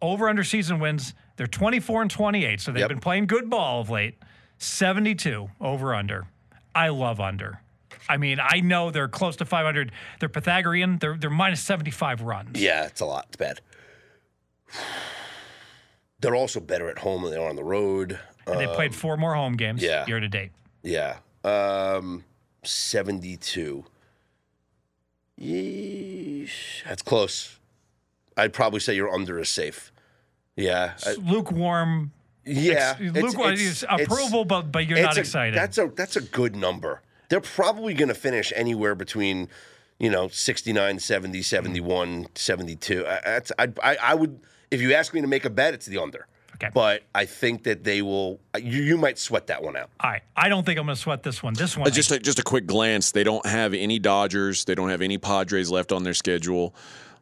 Over under season wins. They're 24 and 28, so they've Yep. been playing good ball of late. 72 over under. I love under. I mean, I know they're close to 500. They're Pythagorean. They're they're minus 75 runs. Yeah, it's a lot. It's bad. They're also better at home than they are on the road. And they played four more home games yeah. year to date. Yeah. Um, 72. Yeesh. That's close. I'd probably say your under is safe. Yeah. I- Lukewarm. yeah. ex- lukewarm is approval, but but you're it's not a- excited. That's a that's a good number. They're probably going to finish anywhere between, you know, 69, 70, 71, 72. I, that's I, I I would if you ask me to make a bet, it's the under. Okay. But I think that they will. You you might sweat that one out. All right. I don't think I'm going to sweat this one. This one. Uh, just a, just a quick glance. They don't have any Dodgers. They don't have any Padres left on their schedule.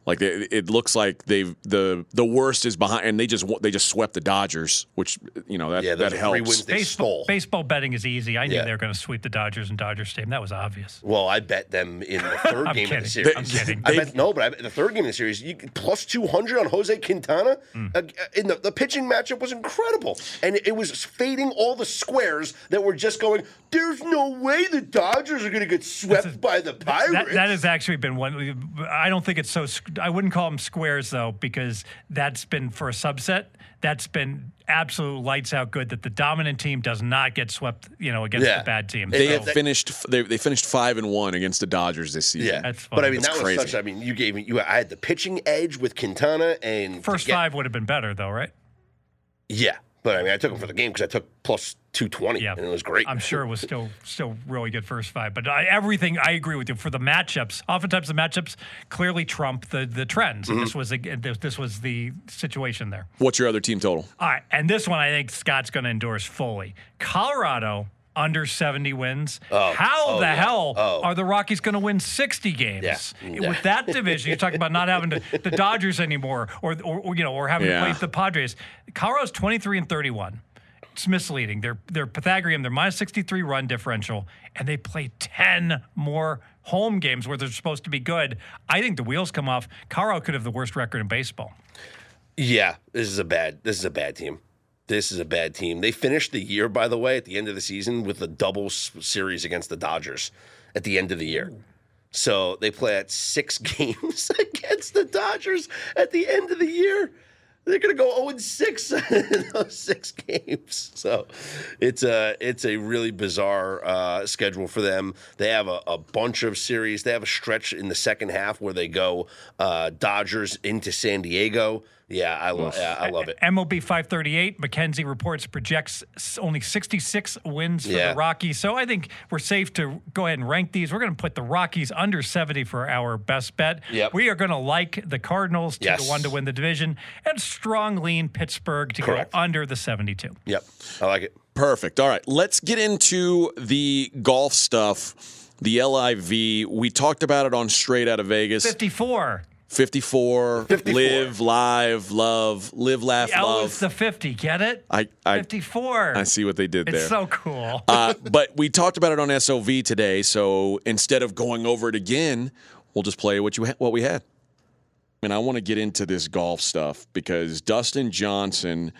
Like it, it looks like they've the the worst is behind, and they just they just swept the Dodgers, which you know that Yeah, that helps. wins they Baseball, stole. baseball betting is easy. I knew Yeah. they were going to sweep the Dodgers and Dodger Stadium. That was obvious. Well, I bet them in the third I'm game of the series. I'm kidding. I bet no, but I bet the third game of the series, you plus two hundred on Jose Quintana. Hmm. Uh, in the, the pitching matchup was incredible, and it, it was fading all the squares that were just going. There's no way the Dodgers are going to get swept by the Pirates. That, that has actually been one. I don't think it's so. I wouldn't call them squares though, because that's been for a subset. That's been absolute lights out good. That the dominant team does not get swept. You know, against Yeah. the bad team. They So- have finished. They, they finished five and one against the Dodgers this season. yeah, That's but I mean That's that crazy. was such. I mean, you gave me. You, I had the pitching edge with Quintana and First get- five would have been better though, right? Yeah, but I mean, I took him for the game because I took plus two twenty, Yeah, and it was great. I'm sure it was still still really good first five, but I, everything I agree with you for the matchups. Oftentimes the matchups clearly trump the the trends, this Mm-hmm. was a, this, this was the situation there. What's your other team total? All right, and this one I think Scott's going to endorse fully. Colorado under 70 wins. Oh, How Oh, the yeah. hell Oh. are the Rockies going to win 60 games Yeah. with that division? You're talking about not having to, the Dodgers anymore, or, or, or, you know, or having Yeah. to play the Padres. Colorado's 23 and 31. It's misleading. They're they're Pythagorean. They're minus 63 run differential, and they play 10 more home games where they're supposed to be good. I think the wheels come off. Colorado could have the worst record in baseball. Yeah, this is a bad. This is a bad team. This is a bad team. They finished the year, by the way, at the end of the season with a double series against the Dodgers at the end of the year. So they play at six games against the Dodgers at the end of the year. They're going to go 0 6 in those six games. So it's a it's a really bizarre uh, schedule for them. They have a, a bunch of series. They have a stretch in the second half where they go uh, Dodgers into San Diego. Yeah, I love yeah, I love it. MLB 538, McKenzie reports projects only 66 wins for Yeah. the Rockies. So I think we're safe to go ahead and rank these. We're going to put the Rockies under 70 for our best bet. Yep. We are going to like the Cardinals to Yes. the one to win the division and strong lean Pittsburgh to Correct. go under the 72. Yep, I like it. Perfect. All right, let's get into the golf stuff. The LIV. We talked about it on Straight Out of Vegas. 54. 54, 54. live, live, love, live, laugh, L love. is the 50. Get it? I, I, 54. I see what they did It's there. It's so cool. uh, but we talked about it on SOV today, so instead of going over it again, we'll just play what you ha- what we had. And I want to get into this golf stuff because Dustin Johnson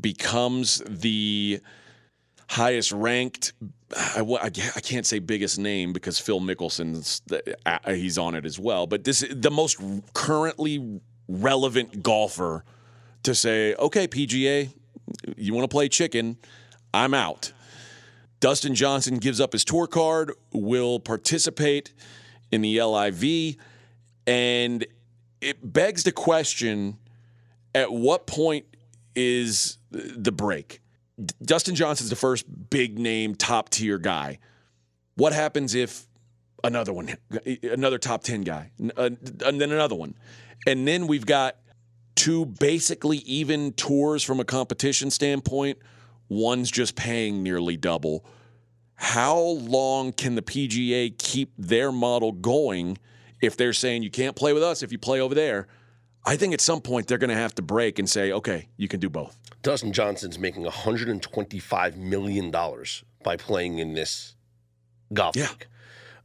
becomes the highest ranked. I, I can't say biggest name because Phil Mickelson's he's on it as well. But this the most currently relevant golfer to say, okay, PGA, you want to play chicken? I'm out. Dustin Johnson gives up his tour card, will participate in the LIV, and it begs the question at what point is the break? Dustin Johnson's the first big name, top tier guy. What happens if another one, another top 10 guy, uh, and then another one? And then we've got two basically even tours from a competition standpoint. One's just paying nearly double. How long can the PGA keep their model going if they're saying you can't play with us if you play over there? I think at some point they're going to have to break and say, okay, you can do both. Dustin Johnson's making 125 million dollars by playing in this golf Yeah. league.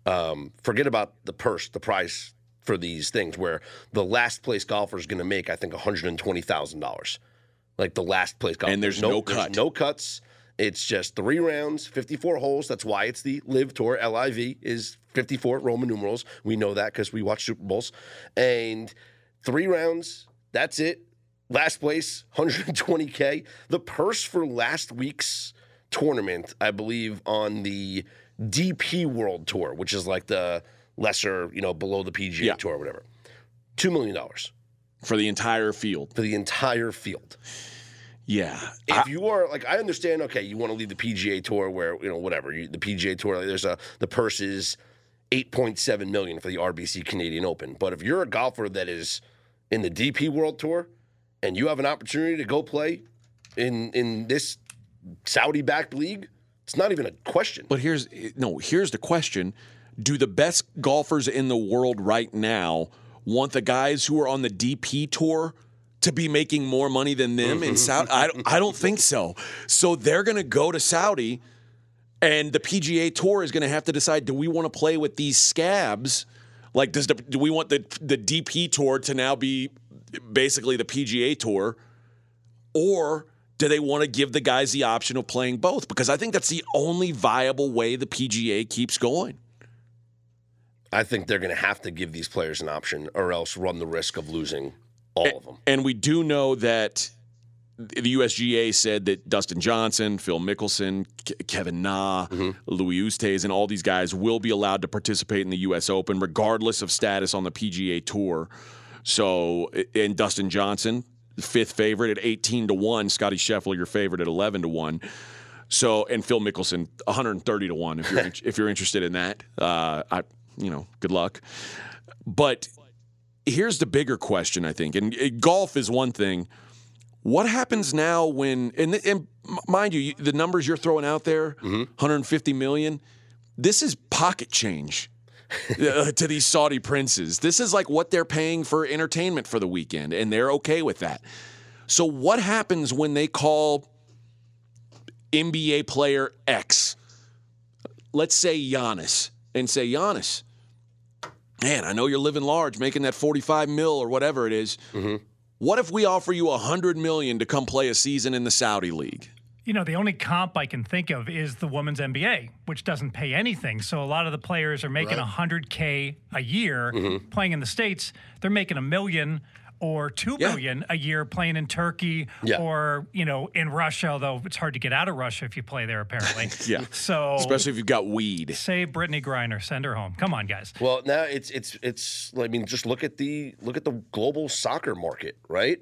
Um, forget about the purse, the price for these things, where the last place golfer is going to make, I think, 120 thousand dollars. Like the last place golfer, And there's no cut. no cuts. It's just three rounds, 54 holes. That's why it's the Live Tour. LIV is 54 Roman numerals. We know that because we watch Super Bowls. And three rounds. That's it. Last place, 120K. The purse for last week's tournament, I believe, on the DP World Tour, which is like the lesser, you know, below the PGA Yeah. Tour or whatever. $2 million For the entire field. for the entire field. Yeah. If you are like, I understand. Okay, you want to leave the PGA Tour where you know whatever you, the PGA Tour. Like, there's a the purse is eight point seven million for the RBC Canadian Open. But if you're a golfer that is in the DP World Tour and you have an opportunity to go play in in this Saudi backed league, it's not even a question. But here's no, here's the question. Do the best golfers in the world right now want the guys who are on the DP tour to be making more money than them in mm-hmm. Saudi? I don't, I don't think so. So they're going to go to Saudi, and the PGA Tour is going to have to decide: Do we want to play with these scabs? Like, does the, do we want the the DP tour to now be basically the PGA Tour, or do they want to give the guys the option of playing both? Because I think that's the only viable way the PGA keeps going. I think they're going to have to give these players an option, or else run the risk of losing all of them. And we do know that the USGA said that Dustin Johnson, Phil Mickelson, Ke- Kevin Na, Louis Oosthuizen, and all these guys will be allowed to participate in the U.S. Open regardless of status on the PGA Tour. So, and Dustin Johnson, fifth favorite at 18 to 1, Scotty Scheffler, your favorite at 11 to 1. So, and Phil Mickelson, 130 to 1 if you're, in- if you're interested in that. Uh, I, you know, good luck. But here's the bigger question, I think. And uh, golf is one thing. What happens now when, and, and mind you, you- the numbers you're throwing out there, 150 million, this is pocket change uh, to these Saudi princes. This is like what they're paying for entertainment for the weekend, and they're okay with that. So, what happens when they call NBA player X, let's say Giannis, and say, Giannis, man, I know you're living large, making that 45 mil or whatever it is. What if we offer you a 100 million to come play a season in the Saudi league? You know, the only comp I can think of is the women's NBA, which doesn't pay anything. So a lot of the players are making a 100K a year Mm-hmm. playing in the States. They're making a million or two Yeah. million a year playing in Turkey Yeah. or, you know, in Russia, although it's hard to get out of Russia if you play there, apparently. Yeah. So Especially if you've got weed. save Brittney Griner, send her home. Come on, guys. Well, now it's it's it's. I mean, just look at the look at the global soccer market, right?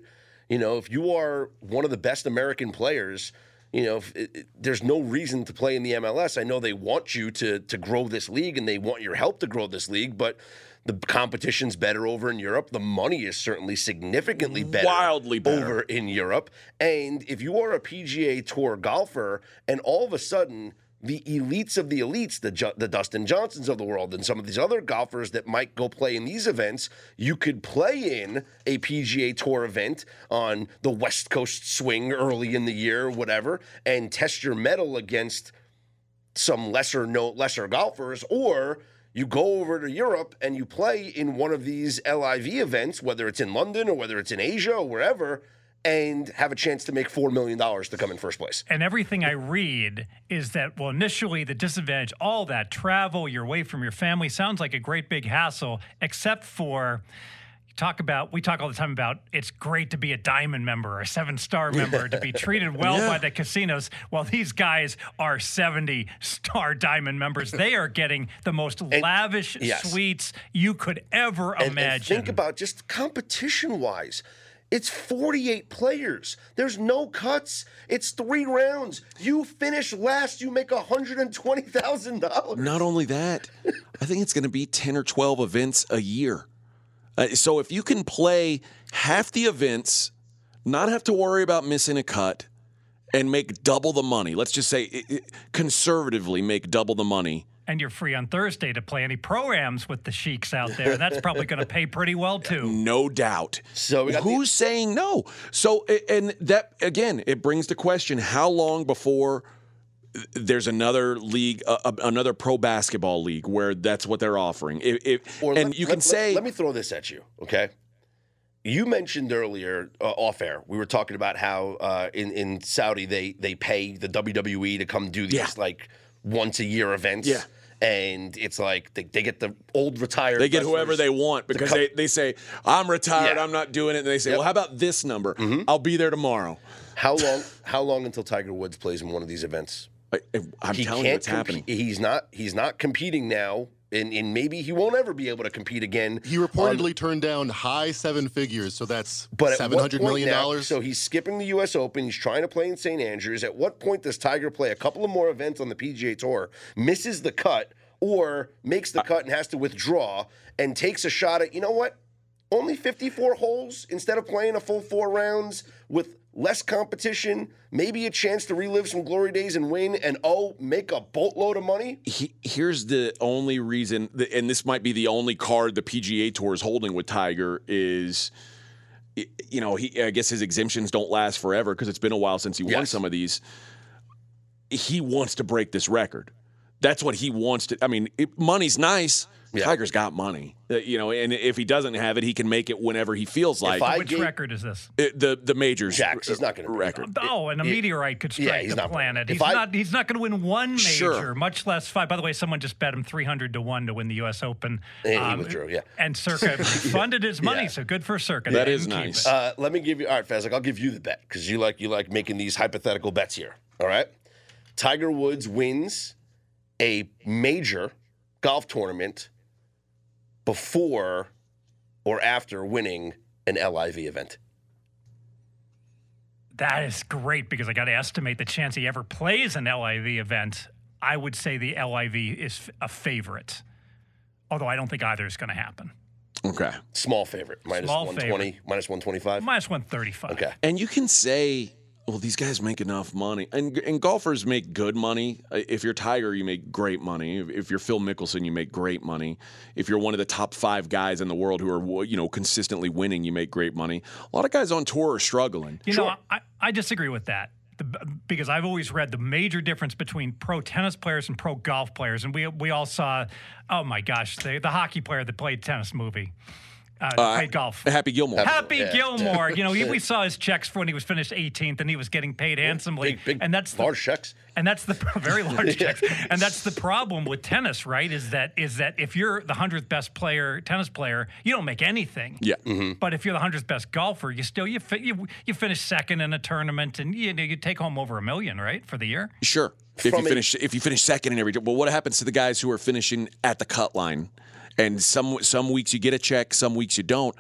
You know, if you are one of the best American players, you know, if it, it- there's no reason to play in the MLS. I know they want you to to grow this league and they want your help to grow this league, but the competition's better over in Europe. The money is certainly significantly better, Wildly better. over in Europe. And if you are a PGA Tour golfer, and all of a sudden the elites of the elites, the Ju- the Dustin Johnsons of the world, and some of these other golfers that might go play in these events, you could play in a PGA Tour event on the West Coast swing early in the year, or whatever, and test your mettle against some lesser no lesser golfers, or you go over to Europe and you play in one of these LIV events, whether it's in London or whether it's in Asia or wherever, and have a chance to make four million dollars to come in first place. And everything I read is that, well, initially the disadvantage, all that travel, you're away from your family, sounds like a great big hassle, except for. You Talk about we talk all the time about it's great to be a diamond member or a seven star member to be treated well Yeah. by the casinos. Well, these guys are 70 star diamond members. They are getting the most lavish yes. suites you could ever And, and imagine. think about just competition wise. It's 48 players. There's no cuts. It's three rounds. You finish last, you make $120,000. Not only that, I think it's going to be 10 or 12 events a year. Uh, so if you can play half the events, not have to worry about missing a cut, and make double the money, let's just say i- i- conservatively make double the money. and you're free on Thursday to play any programs with the sheiks out there. That's probably going to pay pretty well too. No doubt. So we got the- who's saying no? So and that again, it brings the question: How long before there's another league, uh, uh, another pro basketball league where that's what they're offering? If, and let- you can let- say, Let, me throw this at you, okay? You mentioned earlier uh, off air. We were talking about how uh, in in Saudi they they pay the WWE to come do these Yeah. like once a year events. Yeah. And it's like they, they get the old retired. They get whoever they want because they, they say, I'm retired, Yeah. I'm not doing it. And they say, Yep. well, how about this number? I'll be there tomorrow. How long? How long until Tiger Woods plays in one of these events? I, am He telling you can't what's happening. He's not. He's not competing now, and, and maybe he won't ever be able to compete again. He reportedly um, turned down high seven figures, so that's But at seven what hundred point million now- dollars. So he's skipping the U.S. Open. He's trying to play in St. Andrews. At what point does Tiger play a couple of more events on the PGA Tour, misses the cut, or makes the cut and has to withdraw, and takes a shot at you know what? only 54 holes instead of playing a full four rounds with less competition, maybe a chance to relive some glory days and win, and oh, make a boatload of money. he, here's the only reason, and this might be the only card the PGA Tour is holding with Tiger is, you know, he I guess his exemptions don't last forever because it's been a while since he won some of these. He wants to break this record. That's what he wants to. I mean, it, money's nice. Yeah. Tiger's got money, Uh, you know, and if he doesn't have it, he can make it whenever he feels like. I Which gave- record is this? Uh, the the majors Jacks, he's not gonna do it. record. Oh, and a meteorite could strike yeah, he's the not- planet. if He's I- not. He's not going to win one major, Sure. much less five. By the way, someone just bet him three hundred to one to win the U.S. Open. And he Um, withdrew, yeah. And Circa funded his money, Yeah. so good for Circa. That They is didn't keep nice. it. Uh, let me give you, all right, Fez, like, I'll give you the bet because you like you like making these hypothetical bets here. All right. Tiger Woods wins a major golf tournament before or after winning an LIV event. That is great because I got to estimate the chance he ever plays an LIV event. I would say the LIV is a favorite, although I don't think either is going to happen. Okay. Small favorite, minus Small 120, minus 125. Minus one thirty five. Okay. And you can say, well, these guys make enough money. And, and golfers make good money. Uh, If you're Tiger, you make great money. If, if you're Phil Mickelson, you make great money. If you're one of the top five guys in the world who are, you know, consistently winning, you make great money. A lot of guys on tour are struggling. You know, I, I disagree with that. The, because I've always read the major difference between pro tennis players and pro golf players, and we we all saw, oh my gosh, the, the hockey player that played tennis movie, uh, played golf. Happy Gilmore. Happy Yeah. Gilmore, you know, he, we saw his checks for when he was finished 18th, and he was getting paid handsomely, Big, big, and that's the, large checks. and that's the very large checks. And that's the problem with tennis, right? Is that is that if you're the hundredth best player, tennis player, you don't make anything. Yeah. But if you're the hundredth best golfer, you still you fi- you, you finish second in a tournament, and you know, you take home over a million, right, for the year. Sure. If you From a- finish, if you finish second in every, well, what happens to the guys who are finishing at the cut line? And some some weeks you get a check, some weeks you don't.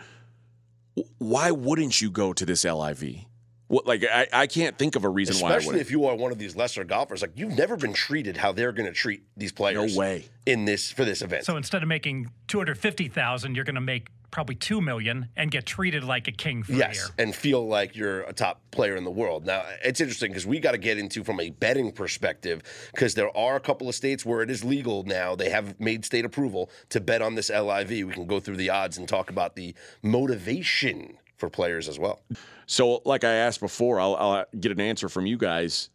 Why wouldn't you go to this LIV? What like I, I can't think of a reason why Especially if you are one of these lesser golfers, like you've never been treated how they're going to treat these players. No way. in this for this event. So instead of making two hundred fifty thousand, you're going to make probably two million and get treated like a king for a year. Yes, and feel like you're a top player in the world. Now, it's interesting because we got to get into from a betting perspective because there are a couple of states where it is legal now. They have made state approval to bet on this LIV. We can go through the odds and talk about the motivation for players as well. So, like I asked before, I'll, I'll get an answer from you guys.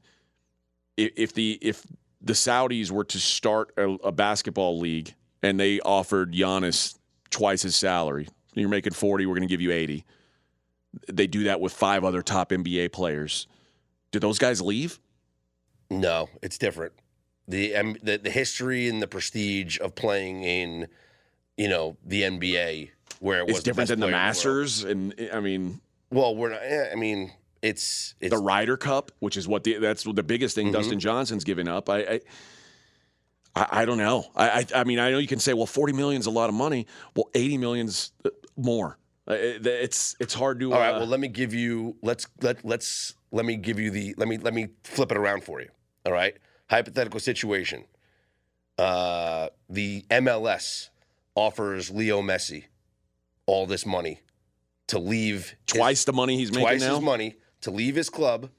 If, if the if the Saudis were to start a, a basketball league and they offered Giannis twice his salary, you're making forty, we're going to give you eighty. They do that with five other top NBA players. Do those guys leave? No, it's different. The um, the, the history and the prestige of playing in, you know, the NBA where it was It's different the than the best player in Masters, and I mean Well, we're not. I mean, it's it's the Ryder Cup, which is what the that's the biggest Mm-hmm. thing Dustin Johnson's giving up. I, I I, I don't know. I, I I mean I know you can say well forty is a lot of money. Well eighty million's uh, more. Uh, it- It's it's hard to. All right. uh, Well, let me give you. Let's let let's let me give you the. Let me let me flip it around for you. All right. Hypothetical situation. Uh, the MLS offers Leo Messi all this money to leave his- twice the money he's making twice now. his money to leave his club.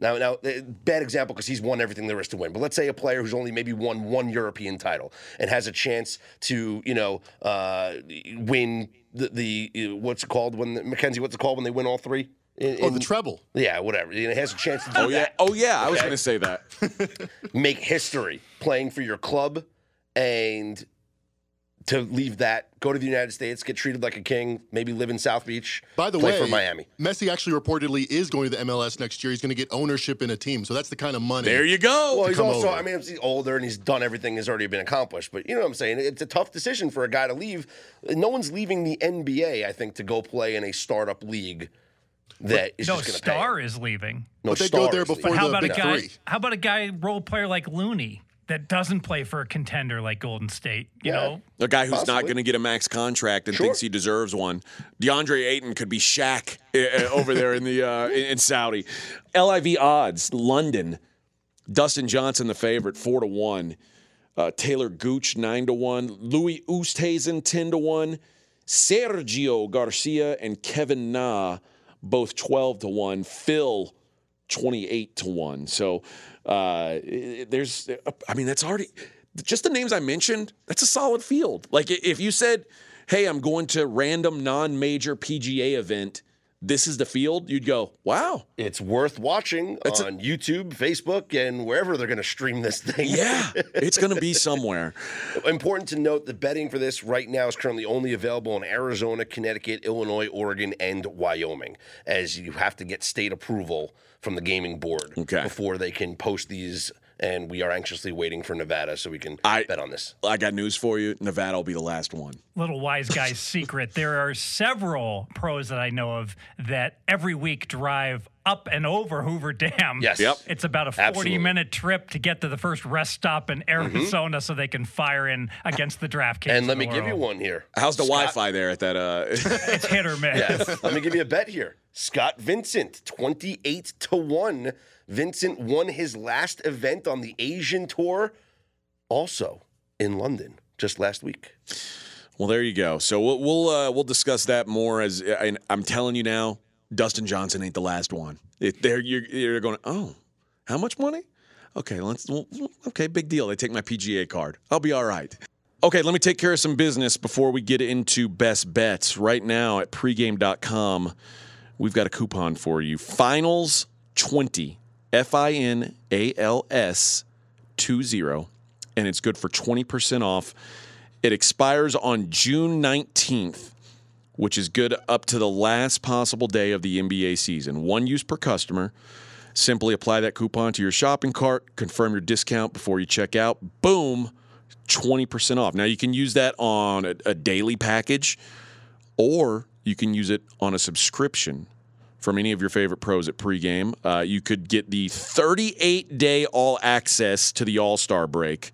Now, now, eh, bad example because he's won everything there is to win. But let's say a player who's only maybe won one European title and has a chance to, you know, uh, win the, the uh, what's it called when the, Mackenzie? What's it called when they win all three? In- Oh, in- the treble. yeah, whatever. You know, has a chance to do Oh yeah. that. Oh yeah. I was going to say that. make history playing for your club and to leave that, go to the United States, get treated like a king, maybe live in South Beach. By the play way, for Miami. Messi actually reportedly is going to the MLS next year. He's going to get ownership in a team. So that's the kind of money. There you go. Well, he's also, over. I mean, he's older and he's done everything that's already been accomplished. But you know what I'm saying? It's a tough decision for a guy to leave. No one's leaving the NBA, I think, to go play in a startup league that is No just going pay. star is leaving. No But they go star there is leaving. before But how the about a big guy? three. How about a guy role player like Looney that doesn't play for a contender like Golden State? You Yeah. know, A guy who's not going to get a max contract and Sure. thinks he deserves one. DeAndre Ayton could be Shaq uh, uh, over there in the uh, in, in Saudi. LIV odds: London, Dustin Johnson the favorite, four to one. Uh, Taylor Gooch nine to one. Louis Oosthuizen ten to one. Sergio Garcia and Kevin Na, both 12 to 1. Phil, 28 to 1. So uh, there's, I mean, that's already, just the names I mentioned, that's a solid field. Like if you said, hey, I'm going to random non major PGA event this is the field, you'd go, wow. It's worth watching That's on a- YouTube, Facebook, and wherever they're going to stream this thing. Yeah, it's going to be somewhere. Important to note the betting for this right now is currently only available in Arizona, Connecticut, Illinois, Oregon, and Wyoming, as you have to get state approval from the gaming board Okay. before they can post these. And we are anxiously waiting for Nevada so we can I- bet on this. I got news for you. Nevada will be the last one. little wise guy's secret. There are several pros that I know of that every week drive up and over Hoover Dam. Yes. Yep. It's about a 40 Absolutely. minute trip to get to the first rest stop in Arizona so they can fire in against the draft And let me give you one here. How's the Wi-Fi there at that? Uh, It's hit or miss. Yes. Let me give you a bet here. Scott Vincent, 28 to 1. Vincent won his last event on the Asian tour, also in London, just last week. well, there you go. So we'll we'll, uh, we'll discuss that more. As and I'm telling you now, Dustin Johnson ain't the last one. It, they're you're, you're going. Oh, how much money? Okay, let's. Well, okay, big deal. They take my PGA card. I'll be all right. Okay, let me take care of some business before we get into best bets. Right now at pregame.com, we've got a coupon for you. Finals 20, F I N A L S 20, and it's good for 20% off. It expires on June 19th, which is good up to the last possible day of the NBA season. One use per customer. Simply apply that coupon to your shopping cart, confirm your discount before you check out. Boom, 20% off. Now, you can use that on a, a daily package or you can use it on a subscription from any of your favorite pros at pregame. Uh, you could get the 38 day all access to the All Star break,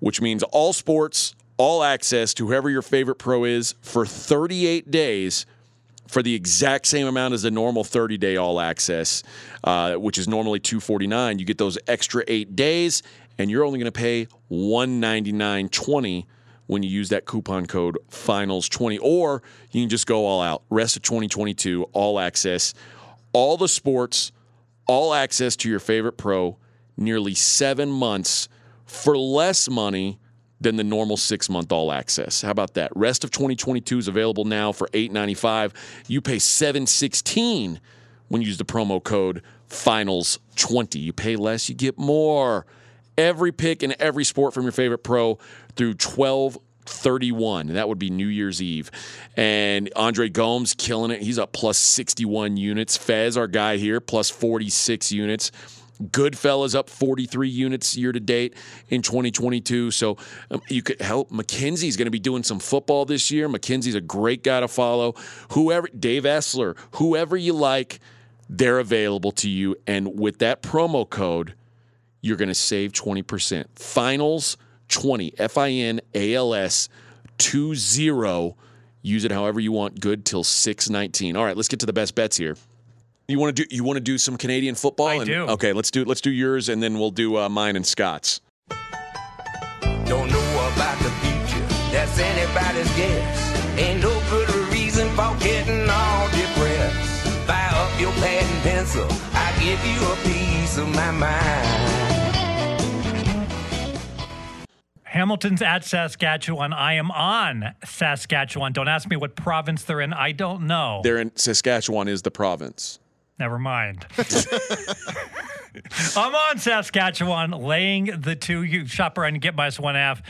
which means all sports, all access to whoever your favorite pro is for 38 days for the exact same amount as the normal 30 day all access, uh, which is normally 249 You get those extra eight days, and you're only going to pay 199.20 when you use that coupon code finals20 or you can just go all out rest of 2022 all access all the sports all access to your favorite pro nearly seven months for less money than the normal six month all access. How about that? Rest of 2022 is available now for $8.95. You pay $7.16 when you use the promo code finals20. You pay less, you get more. Every pick in every sport from your favorite pro through 12 31. That would be New Year's Eve. And Andre Gomes killing it. He's up plus 61 units. Fez, our guy here, plus 46 units. Goodfellas up 43 units year to date in 2022. So um, you could help. Mackenzie's going to be doing some football this year. Mackenzie's a great guy to follow. Whoever, Dave Essler, whoever you like, they're available to you. And with that promo code, you're going to save 20%. Finals 20, F I N A L S 20. Use it however you want. Good till 619. All right, let's get to the best bets here. You want to do you want to do some Canadian football? I and, do. Okay, let's do let's do yours and then we'll do uh, mine and Scott's. Don't know about the future, that's anybody's guess. Ain't no good reason for getting all depressed. Fire up your pad and pencil, I give you a piece of my mind. Hamilton's at Saskatchewan. I am on Saskatchewan. Don't ask me what province they're in. I don't know. They're in Saskatchewan is the province. Never mind. I'm on Saskatchewan, laying the two. You shop around and get minus one half.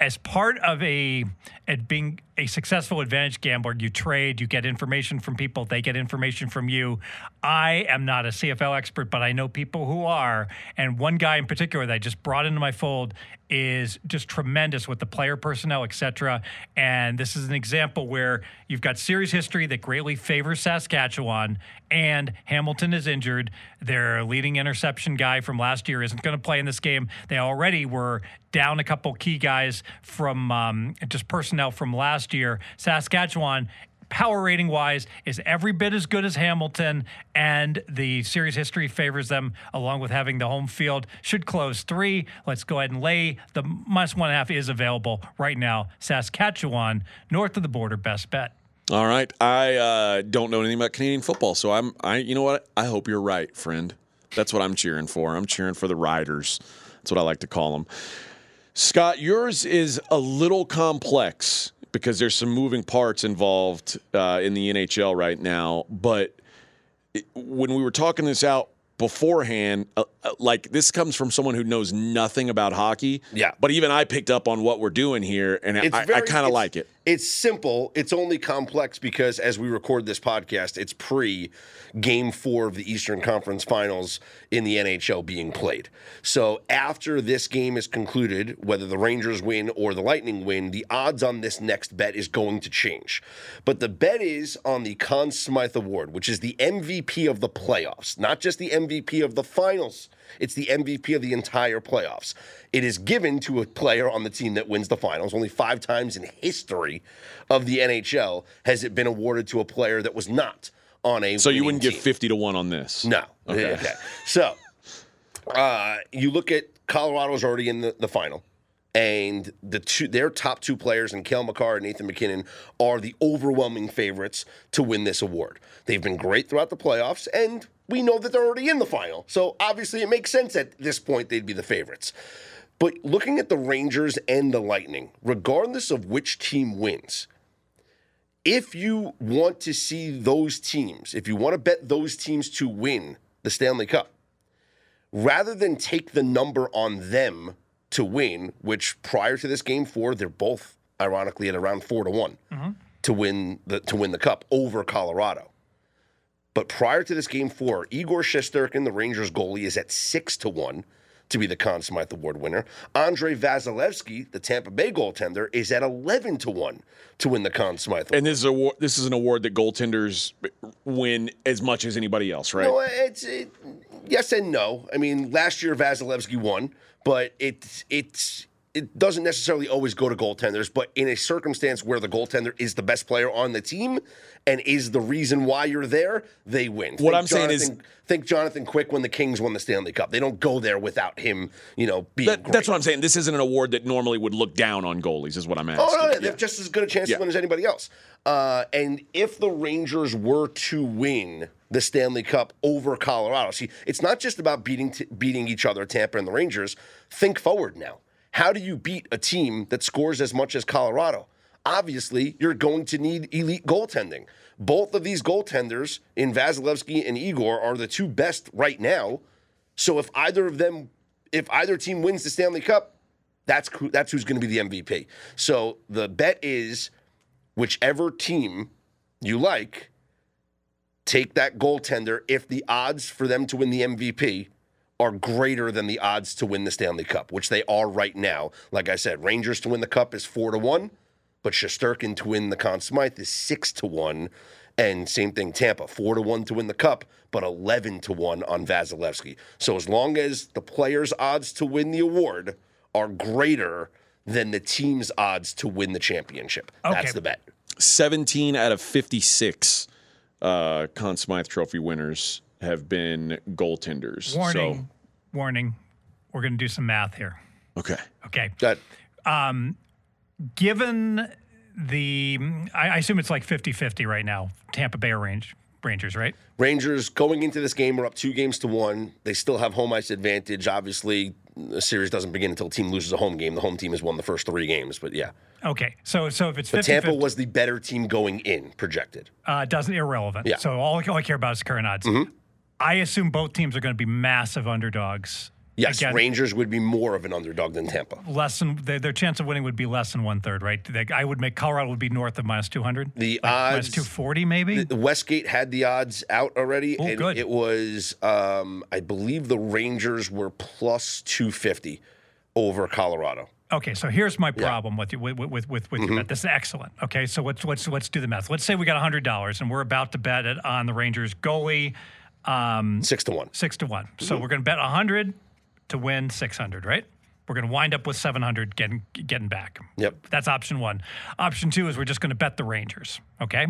As part of a at being a successful advantage gambler, you trade, you get information from people, they get information from you. I am not a CFL expert, but I know people who are. And one guy in particular that I just brought into my fold is just tremendous with the player personnel, et cetera. And this is an example where you've got series history that greatly favors Saskatchewan, and Hamilton is injured. Their leading interception guy from last year isn't going to play in this game. They already were down a couple key guys from um, just personnel from last year. Saskatchewan power rating wise, is every bit as good as Hamilton, and the series history favors them, along with having the home field. Should close three. Let's go ahead and lay the minus one and a half is available right now. Saskatchewan, north of the border, best bet. All right. I uh, don't know anything about Canadian football, so I'm. I. You know what? I hope you're right, friend. That's what I'm cheering for. I'm cheering for the Riders. That's what I like to call them. Scott, yours is a little complex because there's some moving parts involved uh, in the NHL right now. But it, when we were talking this out beforehand, uh, uh, like this comes from someone who knows nothing about hockey. Yeah. But even I picked up on what we're doing here, and It's I, I kind of like it. It's simple. It's only complex because as we record this podcast, it's pre game four of the Eastern Conference Finals in the NHL being played. So after this game is concluded, whether the Rangers win or the Lightning win, the odds on this next bet is going to change. But the bet is on the Conn Smythe Award, which is the MVP of the playoffs, not just the MVP of the finals. It's the MVP of the entire playoffs. It is given to a player on the team that wins the finals. Only five times in history of the NHL has it been awarded to a player that was not on a. So you wouldn't give team. 50 to 1 on this? No. Okay. So uh, you look at Colorado's already in the, the final. And the two, their top two players, and Cale Makar and Nathan MacKinnon, are the overwhelming favorites to win this award. They've been great throughout the playoffs, and we know that they're already in the final. So obviously, it makes sense at this point they'd be the favorites. But looking at the Rangers and the Lightning, regardless of which team wins, if you want to see those teams, if you want to bet those teams to win the Stanley Cup, rather than take the number on them to win, which prior to this game four, they're both ironically at around four to one mm-hmm. to win the to win the cup over Colorado. But prior to this game four, Igor Shesterkin, the Rangers goalie, is at six to one to be the Conn Smythe Award winner. Andre Vasilevskiy, the Tampa Bay goaltender, is at eleven to one to win the Conn Smythe. Award. And this is a this is an award that goaltenders win as much as anybody else, right? No, it's it, yes and no. I mean, last year Vasilevskiy won, but it's it's it doesn't necessarily always go to goaltenders. But in a circumstance where the goaltender is the best player on the team and is the reason why you're there, they win. What I'm saying is- think Jonathan Quick when the Kings won the Stanley Cup. They don't go there without him, you know, being That- that's what I'm saying. This isn't an award that normally would look down on goalies, is what I'm asking. Oh no, they Yeah. have just as good a chance Yeah. to win as anybody else. Uh, and if the Rangers were to win the Stanley Cup over Colorado, see, it's not just about beating t- beating each other, Tampa and the Rangers. Think forward now. How do you beat a team that scores as much as Colorado? Obviously, you're going to need elite goaltending. Both of these goaltenders in Vasilevskiy and Igor are the two best right now. So if either of them, if either team wins the Stanley Cup, that's who, that's who's going to be the MVP. So the bet is whichever team you like, take that goaltender if the odds for them to win the MVP are greater than the odds to win the Stanley Cup, which they are right now. Like I said, Rangers to win the cup is four to one, but Shesterkin to win the Conn Smythe is six to one. And same thing, Tampa, four to one to win the cup, but 11 to one on Vasilevskiy. So as long as the player's odds to win the award are greater than the team's odds to win the championship, Okay. that's the bet. 17 out of 56 uh, Conn Smythe Trophy winners have been goaltenders. Warning, warning. We're going to do some math here. So, okay. Okay. That Given the, I I assume it's like 50 50 right now, Tampa Bay Range, Rangers, right? Rangers going into this game are up two games to one. They still have home ice advantage. Obviously, the series doesn't begin until the team loses a home game. The home team has won the first three games, but yeah. Okay. So so if it's But 50 Tampa was the better team going in, projected. uh, doesn't irrelevant. Yeah. Mm-hmm. So all, all I care about is current odds. I assume both teams are going to be massive underdogs. Yes, Again, Rangers would be more of an underdog than Tampa. less than their, their chance of winning would be less than one third, right? They, I would make Colorado would be north of minus two hundred. The minus odds- two forty, maybe. The Westgate had the odds out already, Oh, and good. it was, um, I believe, the Rangers were plus two fifty over Colorado. Okay, so here's my problem with you with with with, with Mm-hmm. your bet. This is excellent. Okay, so let's let's let's do the math. Let's say we got hundred dollars and we're about to bet it on the Rangers goalie Six to one. six to one. So Mm-hmm. we're going to bet hundred to win six hundred, right? We're going to wind up with seven hundred getting getting back. Yep. That's option one. Option two is we're just going to bet the Rangers. Okay.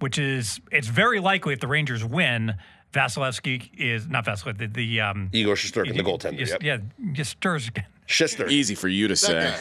which is it's very likely if the Rangers win, Vasilevskiy is not Vasilevskiy. The, the um, Igor Shesterkin, the goaltender. Just, Yep. Yeah, just stirs. Shister. Easy for you to say.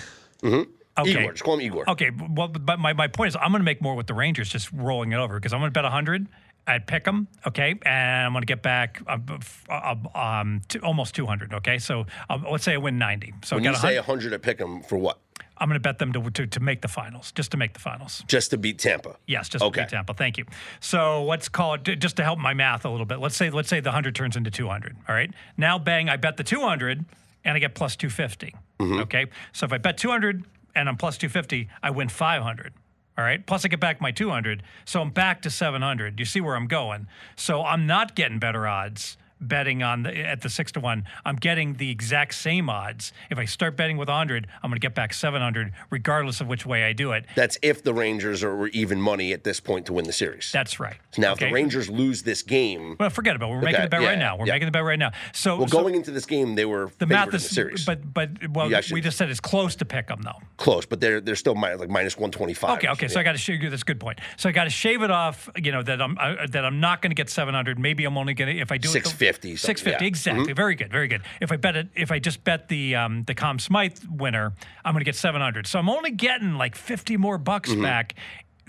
guy. Okay. Igor. Just call him Igor. Okay, well, but my, my point is, I'm going to make more with the Rangers, just rolling it over because I'm going to bet 100 at Pick'em, okay, and I'm going to get back um, uh, um, to almost 200, okay. So um, let's say I win 90. So When I you got say 100. 100 at Pick'em for what? I'm going to bet them to, to to make the finals, just to make the finals. Just to beat Tampa. Yes, just Okay. to beat Tampa. Thank you. So let's call it just to help my math a little bit. Let's say let's say the 100 turns into 200. All right. Now, bang! I bet the 200 and I get plus 250. Mm-hmm. Okay. So if I bet 200 and I'm plus 250, I win 500. All right. Plus I get back my 200, so I'm back to 700. You see where I'm going? So I'm not getting better odds betting on the at the six to one. I'm getting the exact same odds. If I start betting with 100, I'm going to get back 700, regardless of which way I do it. That's if the Rangers are were even money at this point to win the series. That's right. now, if the Rangers lose this game, Well, forget about it. We're making the bet yeah, right now. We're yeah. making the bet right now. So, well, so going into this game, they were the math is, the series. but but well, actually- we just said it's close to pick them though. close, but they're they're still mi- like minus 125. Okay, okay. So I got to show you. That's a good point. So I got to shave it off. You know that I'm uh, that I'm not going to get 700. Maybe I'm only going to if I do 650, it. something, 650. yeah. Mm-hmm. Exactly. Very good. Very good. If I bet it, if I just bet the um, the Conn Smythe winner, I'm going to get 700. So I'm only getting like 50 more bucks Mm-hmm. back.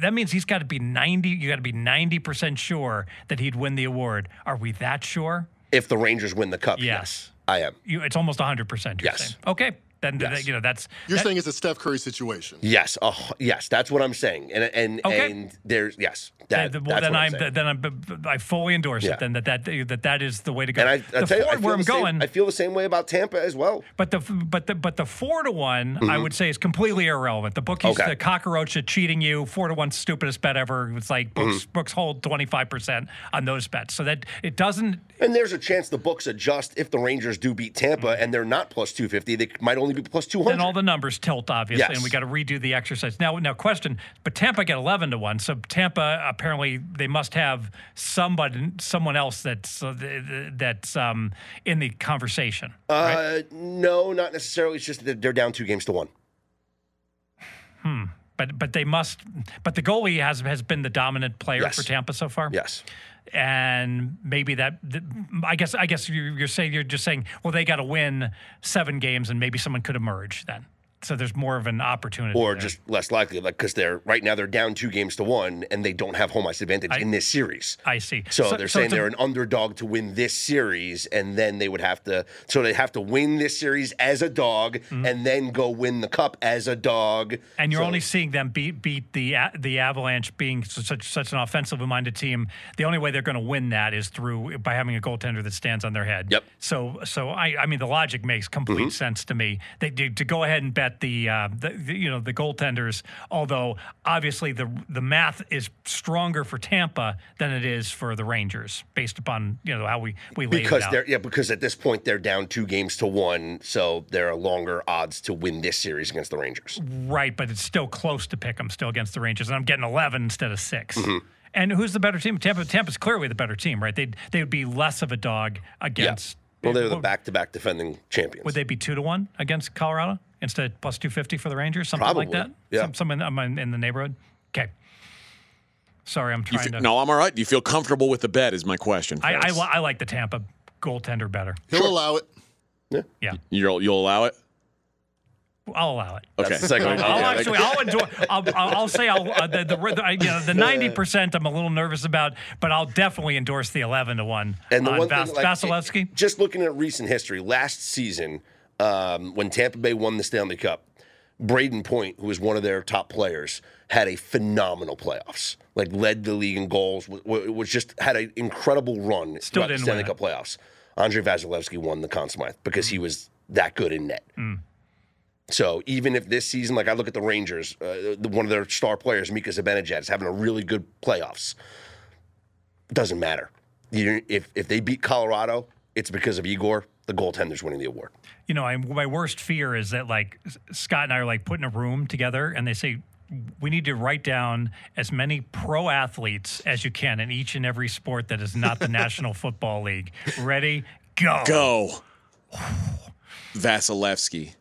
That means he's got to be 90. You got to be 90 percent sure that he'd win the award. Are we that sure? if the Rangers win the cup, Yes. I am. You, it's almost 100 percent. Yes. Okay. Then Yes. you know that's You're that- saying it's a Steph Curry situation. Yes, uh, yes, that's what I'm saying. And and Okay. and there's yes, that, then, well, that's then what I'm, saying. then I'm I fully endorse Yeah. it. Then that that that that is the way to go. and I, I the tell you, I Ford feel, where I'm same, going, I feel the same way about Tampa as well. but the but the but the four to one, I would say is completely irrelevant. The bookies, Mm-hmm. Okay. the cockroach are cheating you. Four to one, stupidest bet ever. It's like books Mm-hmm. books hold twenty five percent on those bets, so that it doesn't. And there's a chance the books adjust if the Rangers do beat Tampa and they're not plus 250. They might only be plus 200. Then all the numbers tilt, obviously, Yes. and we got to redo the exercise. Now, now, question. But Tampa get eleven to one, so Tampa apparently they must have somebody, someone else that's uh, th- th- that's um, in the conversation. right? uh, no, not necessarily. It's just that they're down two games to one. Hmm But but they must. But the goalie has has been the dominant player Yes. for Tampa so far. Yes. And maybe that. I guess I guess you're, saying you're just saying well they got to win seven games and maybe someone could emerge then. So there's more of an opportunity. Or there. just less likely, like because they're right now they're down two games to one and they don't have home ice advantage in this series. I see. So, they're saying a- they're an underdog to win this series, and then they would have to. So they have to win this series as a dog, and then go win the cup as a dog. Mm-hmm. And you're So- only seeing them beat beat the the Avalanche being such such an offensively minded team. The only way they're going to win that is through by having a goaltender that stands on their head. Yep. So so I I mean the logic makes complete Mm-hmm. sense to me. They to go ahead and bet the, uh, the, the you know the goaltenders. Although obviously the the math is stronger for Tampa than it is for the Rangers based upon you know how we we laid because they're yeah because at this point they're down two games to one, so there are longer odds to win this series against the Rangers. Right, but it's still close to pick 'em still against the Rangers, and I'm getting 11 instead of 6 Mm-hmm. And who's the better team? Tampa. Tampa's clearly the better team, right? They they would be less of a dog against. Well, they're the back-to-back defending champions. Would they be two to one against Colorado instead plus 250 for the Rangers? Something like that. yeah. Some, some in, I'm in in the neighborhood. Okay. Sorry, I'm trying fe- to. no, I'm all right. Do you feel comfortable with the bet? Is my question. I, I, I like the Tampa goaltender better. He'll allow it. Yeah, Yeah. You'll you'll allow it. I'll allow it. Okay. the second one. I'll Yeah, actually, I'll enjoy. I'll, I'll, I'll say I'll uh, the the, the, I- you know, the ninety percent. I'm a little nervous about, but I'll definitely endorse the eleven to one And the on one Vas- thing, like, Vasilevskiy. it- just looking at recent history, last season um, when Tampa Bay won the Stanley Cup, Brayden Point, who was one of their top players, had a phenomenal playoffs. Like led the league in goals. Was just had an incredible run Still throughout the Stanley Cup playoffs. Andre Vasilevskiy won the Conn Smythe because he was that good in net. So even if this season, like I look at the Rangers, uh, the, one of their star players, Mika Zibanejad, is having a really good playoffs. Doesn't matter. You, if if they beat Colorado, it's because of Igor, the goaltender's winning the award. You know, I, my worst fear is that like Scott and I are like putting a room together, and they say we need to write down as many pro athletes as you can in each and every sport that is not the National Football League. Ready? Go. Go. Vasilevskiy.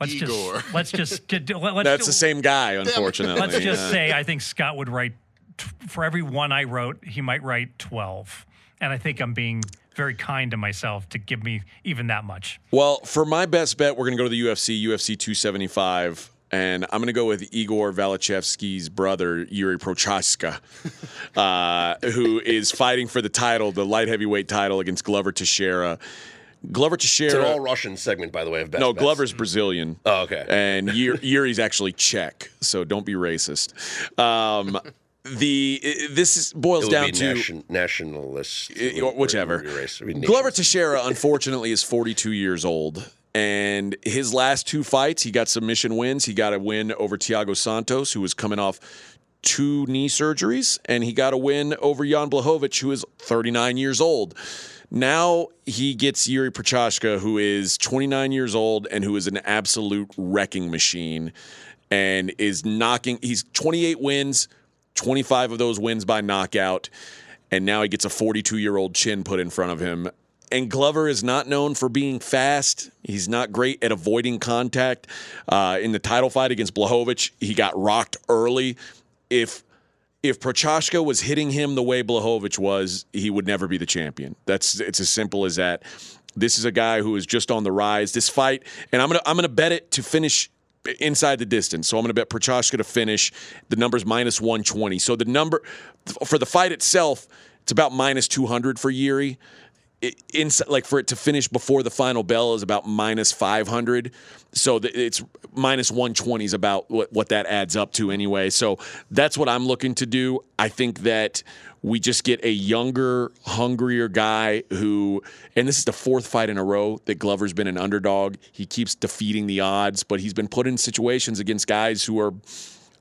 Let's Igor. just let's just let- let's That's the same guy, unfortunately. Let's just Yeah. say I think Scott would write t- for every one I wrote, he might write 12. And I think I'm being very kind to myself to give me even that much. Well, for my best bet, we're going to go to the UFC, UFC 275. And I'm going to go with Igor Valachevsky's brother, Yuri Prochazka, uh, who is fighting for the title, the light heavyweight title against Glover Teixeira. Glover Teixeira. It's an all Russian segment, by the way. Of best No, bets. Glover's Brazilian. Oh, okay. And Yuri- Yuri's actually Czech, so don't be racist. Um, the this is, boils down to nation, nationalist. Whichever. Race. It would be Glover. Teixeira, unfortunately, is 42 years old. And his last two fights, he got submission wins. He got a win over Thiago Santos, who was coming off two knee surgeries, and he got a win over Jan Blachowicz, who is 39 years old. Now he gets Yuri Prochazka, who is 29 years old and who is an absolute wrecking machine and is knocking. He's 28 wins, 25 of those wins by knockout, and now he gets a 42 year old chin put in front of him. And Glover is not known for being fast. He's not great at avoiding contact. Uh, in the title fight against Blachowicz, he got rocked early. If if Prochazka was hitting him the way Blachowicz was, he would never be the champion. That's it's as simple as that. This is a guy who is just on the rise. This fight, and I'm gonna I'm gonna bet it to finish inside the distance. So I'm gonna bet Prochazka to finish. The number's minus 120. So the number for the fight itself, it's about minus 200 for Yuri. Inside, like for it to finish before the final bell is about minus 500 so it's minus 120 is about what, what that adds up to anyway so that's what i'm looking to do i think that we just get a younger hungrier guy who and this is the fourth fight in a row that glover's been an underdog he keeps defeating the odds but he's been put in situations against guys who are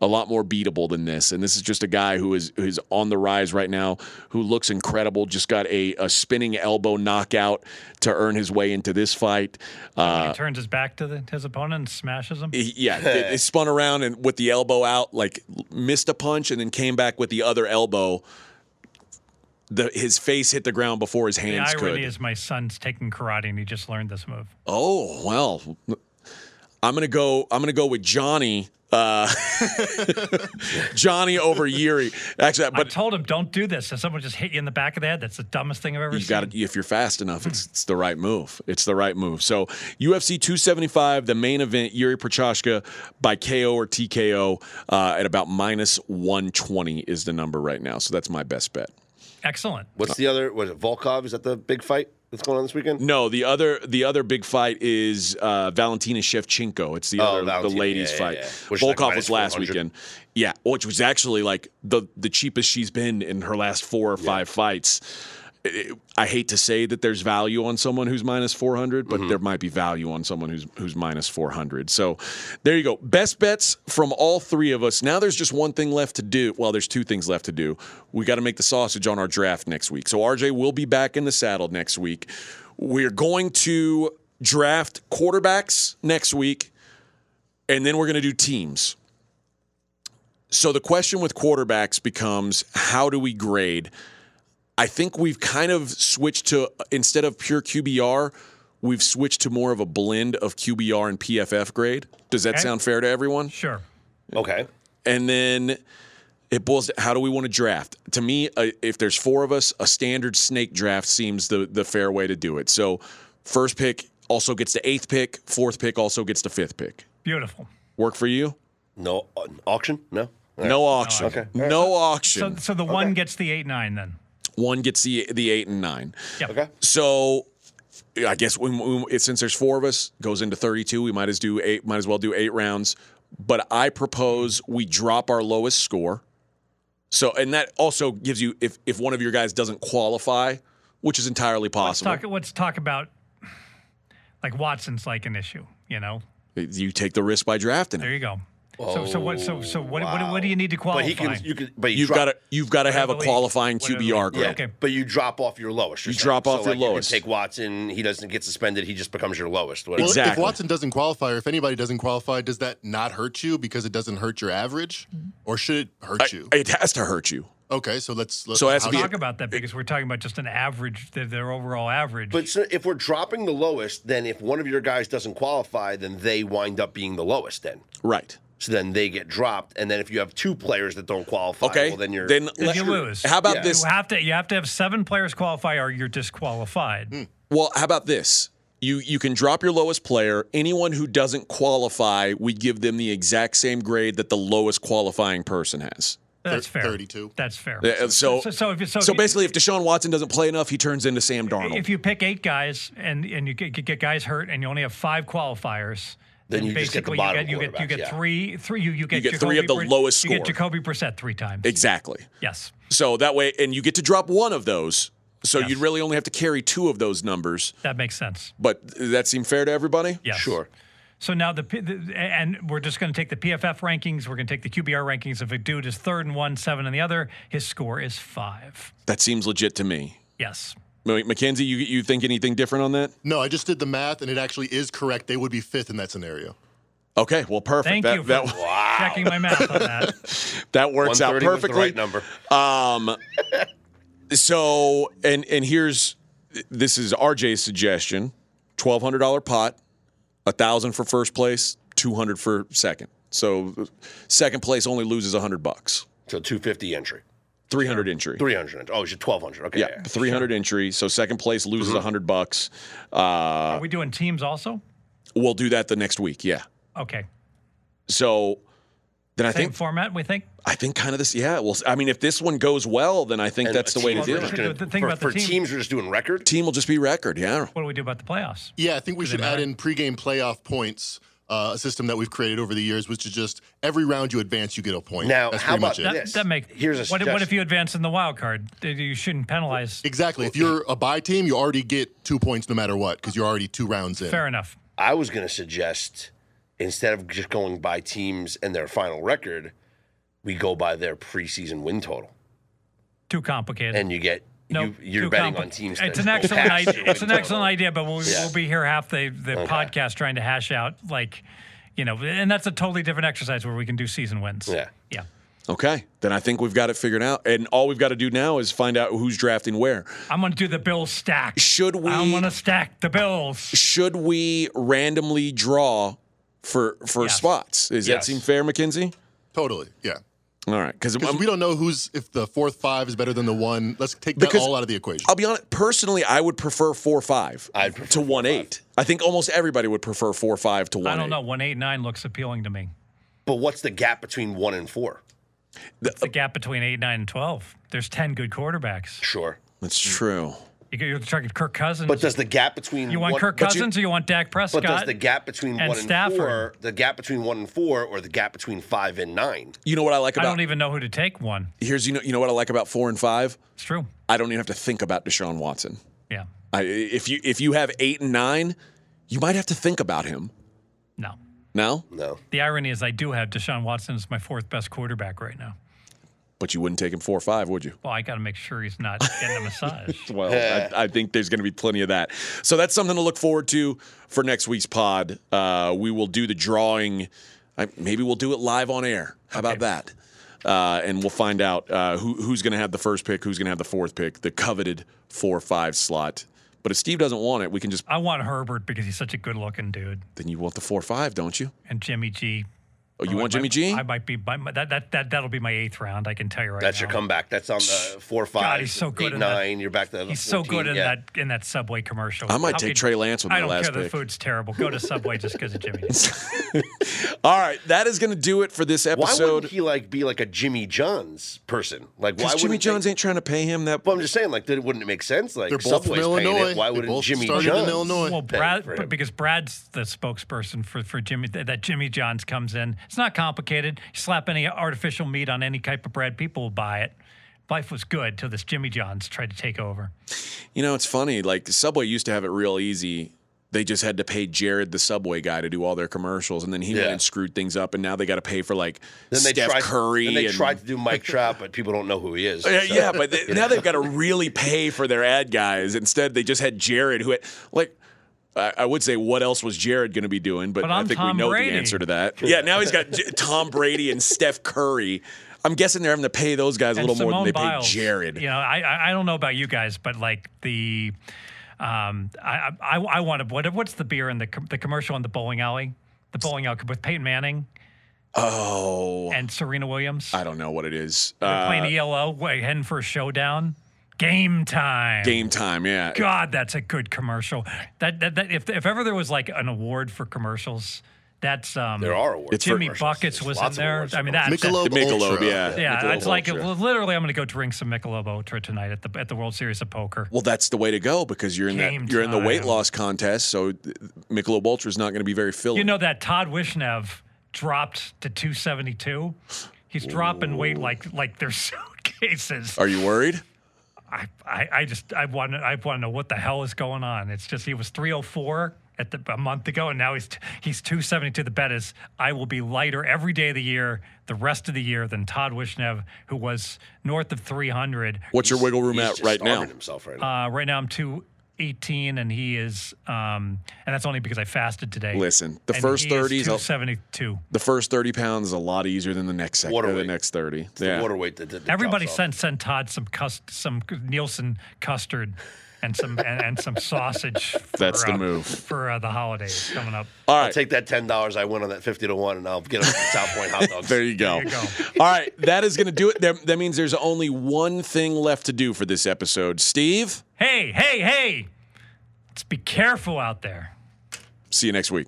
a lot more beatable than this. And this is just a guy who is who's on the rise right now, who looks incredible. Just got a, a spinning elbow knockout to earn his way into this fight. Uh, he turns his back to the, his opponent and smashes him. he- yeah, it, it spun around and with the elbow out, like missed a punch and then came back with the other elbow. The, his face hit the ground before his hands. the irony could. is my son's taking karate and he just learned this move. Oh well, I'm gonna go. I'm gonna go with Johnny. Uh, Johnny over Yuri. Actually, but I told him, don't do this. If someone just hit you in the back of the head, that's the dumbest thing I've ever you seen. got to if you're fast enough it's, it's the right move it's the right move so ufc 275 the main event yuri prochazka by ko or tko uh, at about minus 120 is the number right now so that's my best bet Excellent. What's the other? Was it Volkov? Is that the big fight that's going on this weekend? no the other the other big fight is uh, valentina shevchenko it's the Oh, other the ladies yeah, yeah, fight yeah. Which is like volkov was last weekend yeah which was actually like the the cheapest she's been in her last four or five fights it- I hate to say that there's value on someone who's minus 400, but mm-hmm. there might be value on someone who's who's minus 400. So there you go. Best bets from all three of us. Now there's just one thing left to do. Well, there's two things left to do. We got to make the sausage on our draft next week. So RJ will be back in the saddle next week. We're going to draft quarterbacks next week, and then we're going to do teams. So the question with quarterbacks becomes how do we grade? I think we've kind of switched to instead of pure QBR, we've switched to more of a blend of QBR and PFF grade. Does that Okay. sound fair to everyone? Sure. Okay. And then it boils to how do we want to draft? To me, uh, if there's four of us, a standard snake draft seems the the fair way to do it. So first pick also gets the eighth pick, fourth pick also gets the fifth pick. Beautiful. Work for you? No uh, auction. No. No auction. Okay. No auction. So, so the one gets the eight nine then. One gets the the eight and nine. Yep. Okay. So I guess when, when, it, since there's four of us, goes into 32. We might as do eight. Might as well do eight rounds. But I propose we drop our lowest score. So and that also gives you if if one of your guys doesn't qualify, which is entirely Let's possible, talk. Let's talk about like Watson's like an issue. You know. you take the risk by drafting it. There him. you go. So so what so so what what, what do you need to But qualify? he can. You can. But you You've got to you've got to have a qualifying whatever QBR we- grade. Yeah, Okay. but you drop off your lowest. you're You saying. drop So, off your like, you can lowest. take Watson. He doesn't get suspended. He just becomes your lowest. Whatever. Well, Exactly. if Watson doesn't qualify, or if anybody doesn't qualify, does that not hurt you because it doesn't hurt your average, or should it hurt you? It has to hurt you. Okay, so let's. let's So it has to how talk about that because we're talking about just an average, their, their overall average. But so if we're dropping the lowest, then if one of your guys doesn't qualify, then they wind up being the lowest. Then Right. So then they get dropped, and then if you have two players that don't qualify, Okay. well then you're then Then let- you lose. How about Yeah. this? You have to you have to have seven players qualify or you're disqualified. Well, how about this? You you can drop your lowest player. Anyone who doesn't qualify, we give them the exact same grade that the lowest qualifying person has. That's fair. 32. That's fair. Uh, So so, so if so, so basically, if Deshaun Watson doesn't play enough, he turns into Sam Darnold. if you pick eight guys and and you get, get guys hurt and you only have five qualifiers. Then you just get the basically bottom you get you get you get yeah. three three you, you get get three of the lowest You get score. Jacoby Brissett three times. exactly. yes. So that way, and you get to drop one of those. So Yes. you'd really only have to carry two of those numbers. That makes sense. But does that seem fair to everybody? Yes. sure. So now the, the and we're just going to take the PFF rankings. We're going to take the QBR rankings. If a dude is third and one, seven and the other, his score is five. That seems legit to me. Yes. M- Mackenzie, you you think anything different on that? No, I just did the math, and it actually is correct. They would be fifth in that scenario. Okay, well, perfect. Thank that, you for that, checking my math on that. that works out 130 was the perfectly. right number. Um, so, and and here's this is RJ's suggestion: twelve hundred dollar pot, a thousand for first place, two hundred for second. So, second place only loses hundred bucks. So 250 entry, Three hundred entry. 300. Oh, it's 1200. Okay. Yeah, three hundred entry. So second place loses Mm-hmm. hundred bucks. Uh, Are we doing teams also? we'll do that the next week. Yeah. Okay. So then I think format, we think? I think kind of this. Yeah. Well, I mean, if this one goes well, then I think And that's the way to do it. gonna- the thing for, about the for team- teams, we're just doing record. Team will just be record. Yeah. What do we do about the playoffs? Yeah, I think we should add matter? in pregame playoff points, uh, a system that we've created over the years, which is just every round you advance, you get a point. Now, That's how pretty much it. That, Yes. that make Here's a what, if- what if you advance in the wild card? You shouldn't penalize. Exactly. If you're a buy team, you already get two points no matter what because you're already two rounds in. Fair enough. I was going to suggest instead of just going by teams and their final record, we go by their preseason win total, Too complicated. and you get No, you, you're too betting compli- on teams. It's that an excellent idea. your It's an excellent idea, but we'll, Yeah. we'll be here half the, the podcast trying to hash out like, you know, and that's a totally different exercise where we can do season wins. Yeah. Yeah. Okay. Then I think we've got it figured out, and all we've got to do now is find out who's drafting where. I'm going to do the Bills stack. Should we? I'm going to stack the Bills. should we randomly draw for for Yes. spots? Does Yes. that seem fair, Mackenzie? Totally. Yeah. All right, because Because we don't know who's if the fourth five is better than the one. Let's take that Because- all out of the equation. I'll be honest. Personally, I would prefer four five I'd prefer to one eight. I think almost everybody would prefer four five to one I don't eight. know. 189 looks appealing to me. But what's the gap between one and four? It's the gap between 8, 9, and 12. There's 10 good quarterbacks. Sure. That's true. You- You're talking Kirk Cousins. But does the gap between you want one, Kirk but you- Cousins or you want Dak Prescott? But does the gap between and one and Stafford. four, the gap between one and four, or the gap between five and nine? You know what I like about. I don't even know who to take one. here's you know you know what I like about four and five. It's true. I don't even have to think about Deshaun Watson. Yeah. I, if you if you have eight and nine, you might have to think about him. No. No, No. The irony is I do have Deshaun Watson as my fourth best quarterback right now. But you wouldn't take him four or five, would you? Well, I got to make sure he's not getting a massage. Well, I, I think there's going to be plenty of that. So that's something to look forward to for next week's pod. Uh, we will do the drawing. I, maybe we'll do it live on air. How about that? Uh, and we'll find out uh, who, who's going to have the first pick, who's going to have the fourth pick, the coveted four-five slot. But if Steve doesn't want it, we can just I want Herbert because he's such a good looking dude. then you want the four-five, don't you? And Jimmy G. Oh, you oh, I want might- Jimmy G? I might be my, my- that, that that that'll be my eighth round. I can tell you right now. That's now. your comeback. That's on the four, five, he's so good eight, in that. You're back to the He's so good in yeah. that in that Subway commercial. I might How take could- Trey Lance with my last pick. I don't last care. The food's terrible. Go to Subway just because of Jimmy. All right, that is going to do it for this episode. Why wouldn't he like be like a Jimmy John's person? Like why Jimmy wouldn't They, ain't trying to pay him that. well, I'm just saying, like, that wouldn't it make sense? Like They're both from Subway's paying Illinois. it. Why wouldn't both Jimmy John's? in Illinois. Well, Brad, because Brad's the spokesperson for for Jimmy that Jimmy John's comes in. It's not complicated. You slap any artificial meat on any type of bread, people will buy it. Life was good till this Jimmy John's tried to take over. You know, it's funny. Like Subway used to have it real easy. They just had to pay Jared, the Subway guy, to do all their commercials, and then he went and screwed things up. And now they got to pay for like Then they Steph tried, Curry. And they and, tried to do Mike Trout, but people don't know who he is. yeah, so- yeah, but they, now they've got to really pay for their ad guys. Instead, they just had Jared, who had like. I I would say, what else was Jared going to be doing? But, But I think Tom we know Brady. the answer to that. Yeah, now he's got J- Tom Brady and Steph Curry. I'm guessing they're having to pay those guys a And little more than they Biles, pay Jared. You know, I, I I don't know about you guys, but like the, um, I I, I want to what what's the beer in the com- the commercial in the bowling alley, the bowling alley with Peyton Manning. Oh, and Serena Williams. I don't know what it is. They're Uh, playing ELO, heading for a showdown. Game time. game time, yeah. God, that's a good commercial. That, that, that if, if ever there was like an award for commercials, that's um. There are awards. It's for for- Jimmy. Buckets was in there. I mean, commercials. that's Michelob Michelob, Ultra. yeah. yeah. Michelob It's like Ultra. well, literally, I'm going to go drink some Michelob Ultra tonight at the at the World Series of Poker. Well, that's the way to go because you're in Game that you're in the weight loss contest. So th- Michelob Ultra is not going to be very filling. You know that Todd Wishnev dropped to 272. He's dropping weight like like they're suitcases. Are you worried? I, I, I just I want to I want to know what the hell is going on. It's just he was 304 at the a month ago, and now he's he's 272. The bet is I will be lighter every day of the year, the rest of the year, than Todd Wishnev, who was north of 300. What's your wiggle room He's at right now? Himself right now. Uh, right now I'm 218, and he is, um, and that's only because I fasted today. Listen, the And first he is 30s, I'll- 272. The first thirty pounds is a lot easier than the next second. Water The weight. next thirty. the Yeah. water weight that, that, that Everybody drops off. sent sent Todd some cust some Nielsen custard and some and, and some sausage. For, That's the uh, move. for uh, the holidays coming up. All I'll take that ten dollars I win on that fifty to one, and I'll get a South Point hot dogs. There you go. There you go. All right, that is going to do it. That, that means there's only one thing left to do for this episode. Steve, hey, hey, hey, let's be careful out there. See you next week.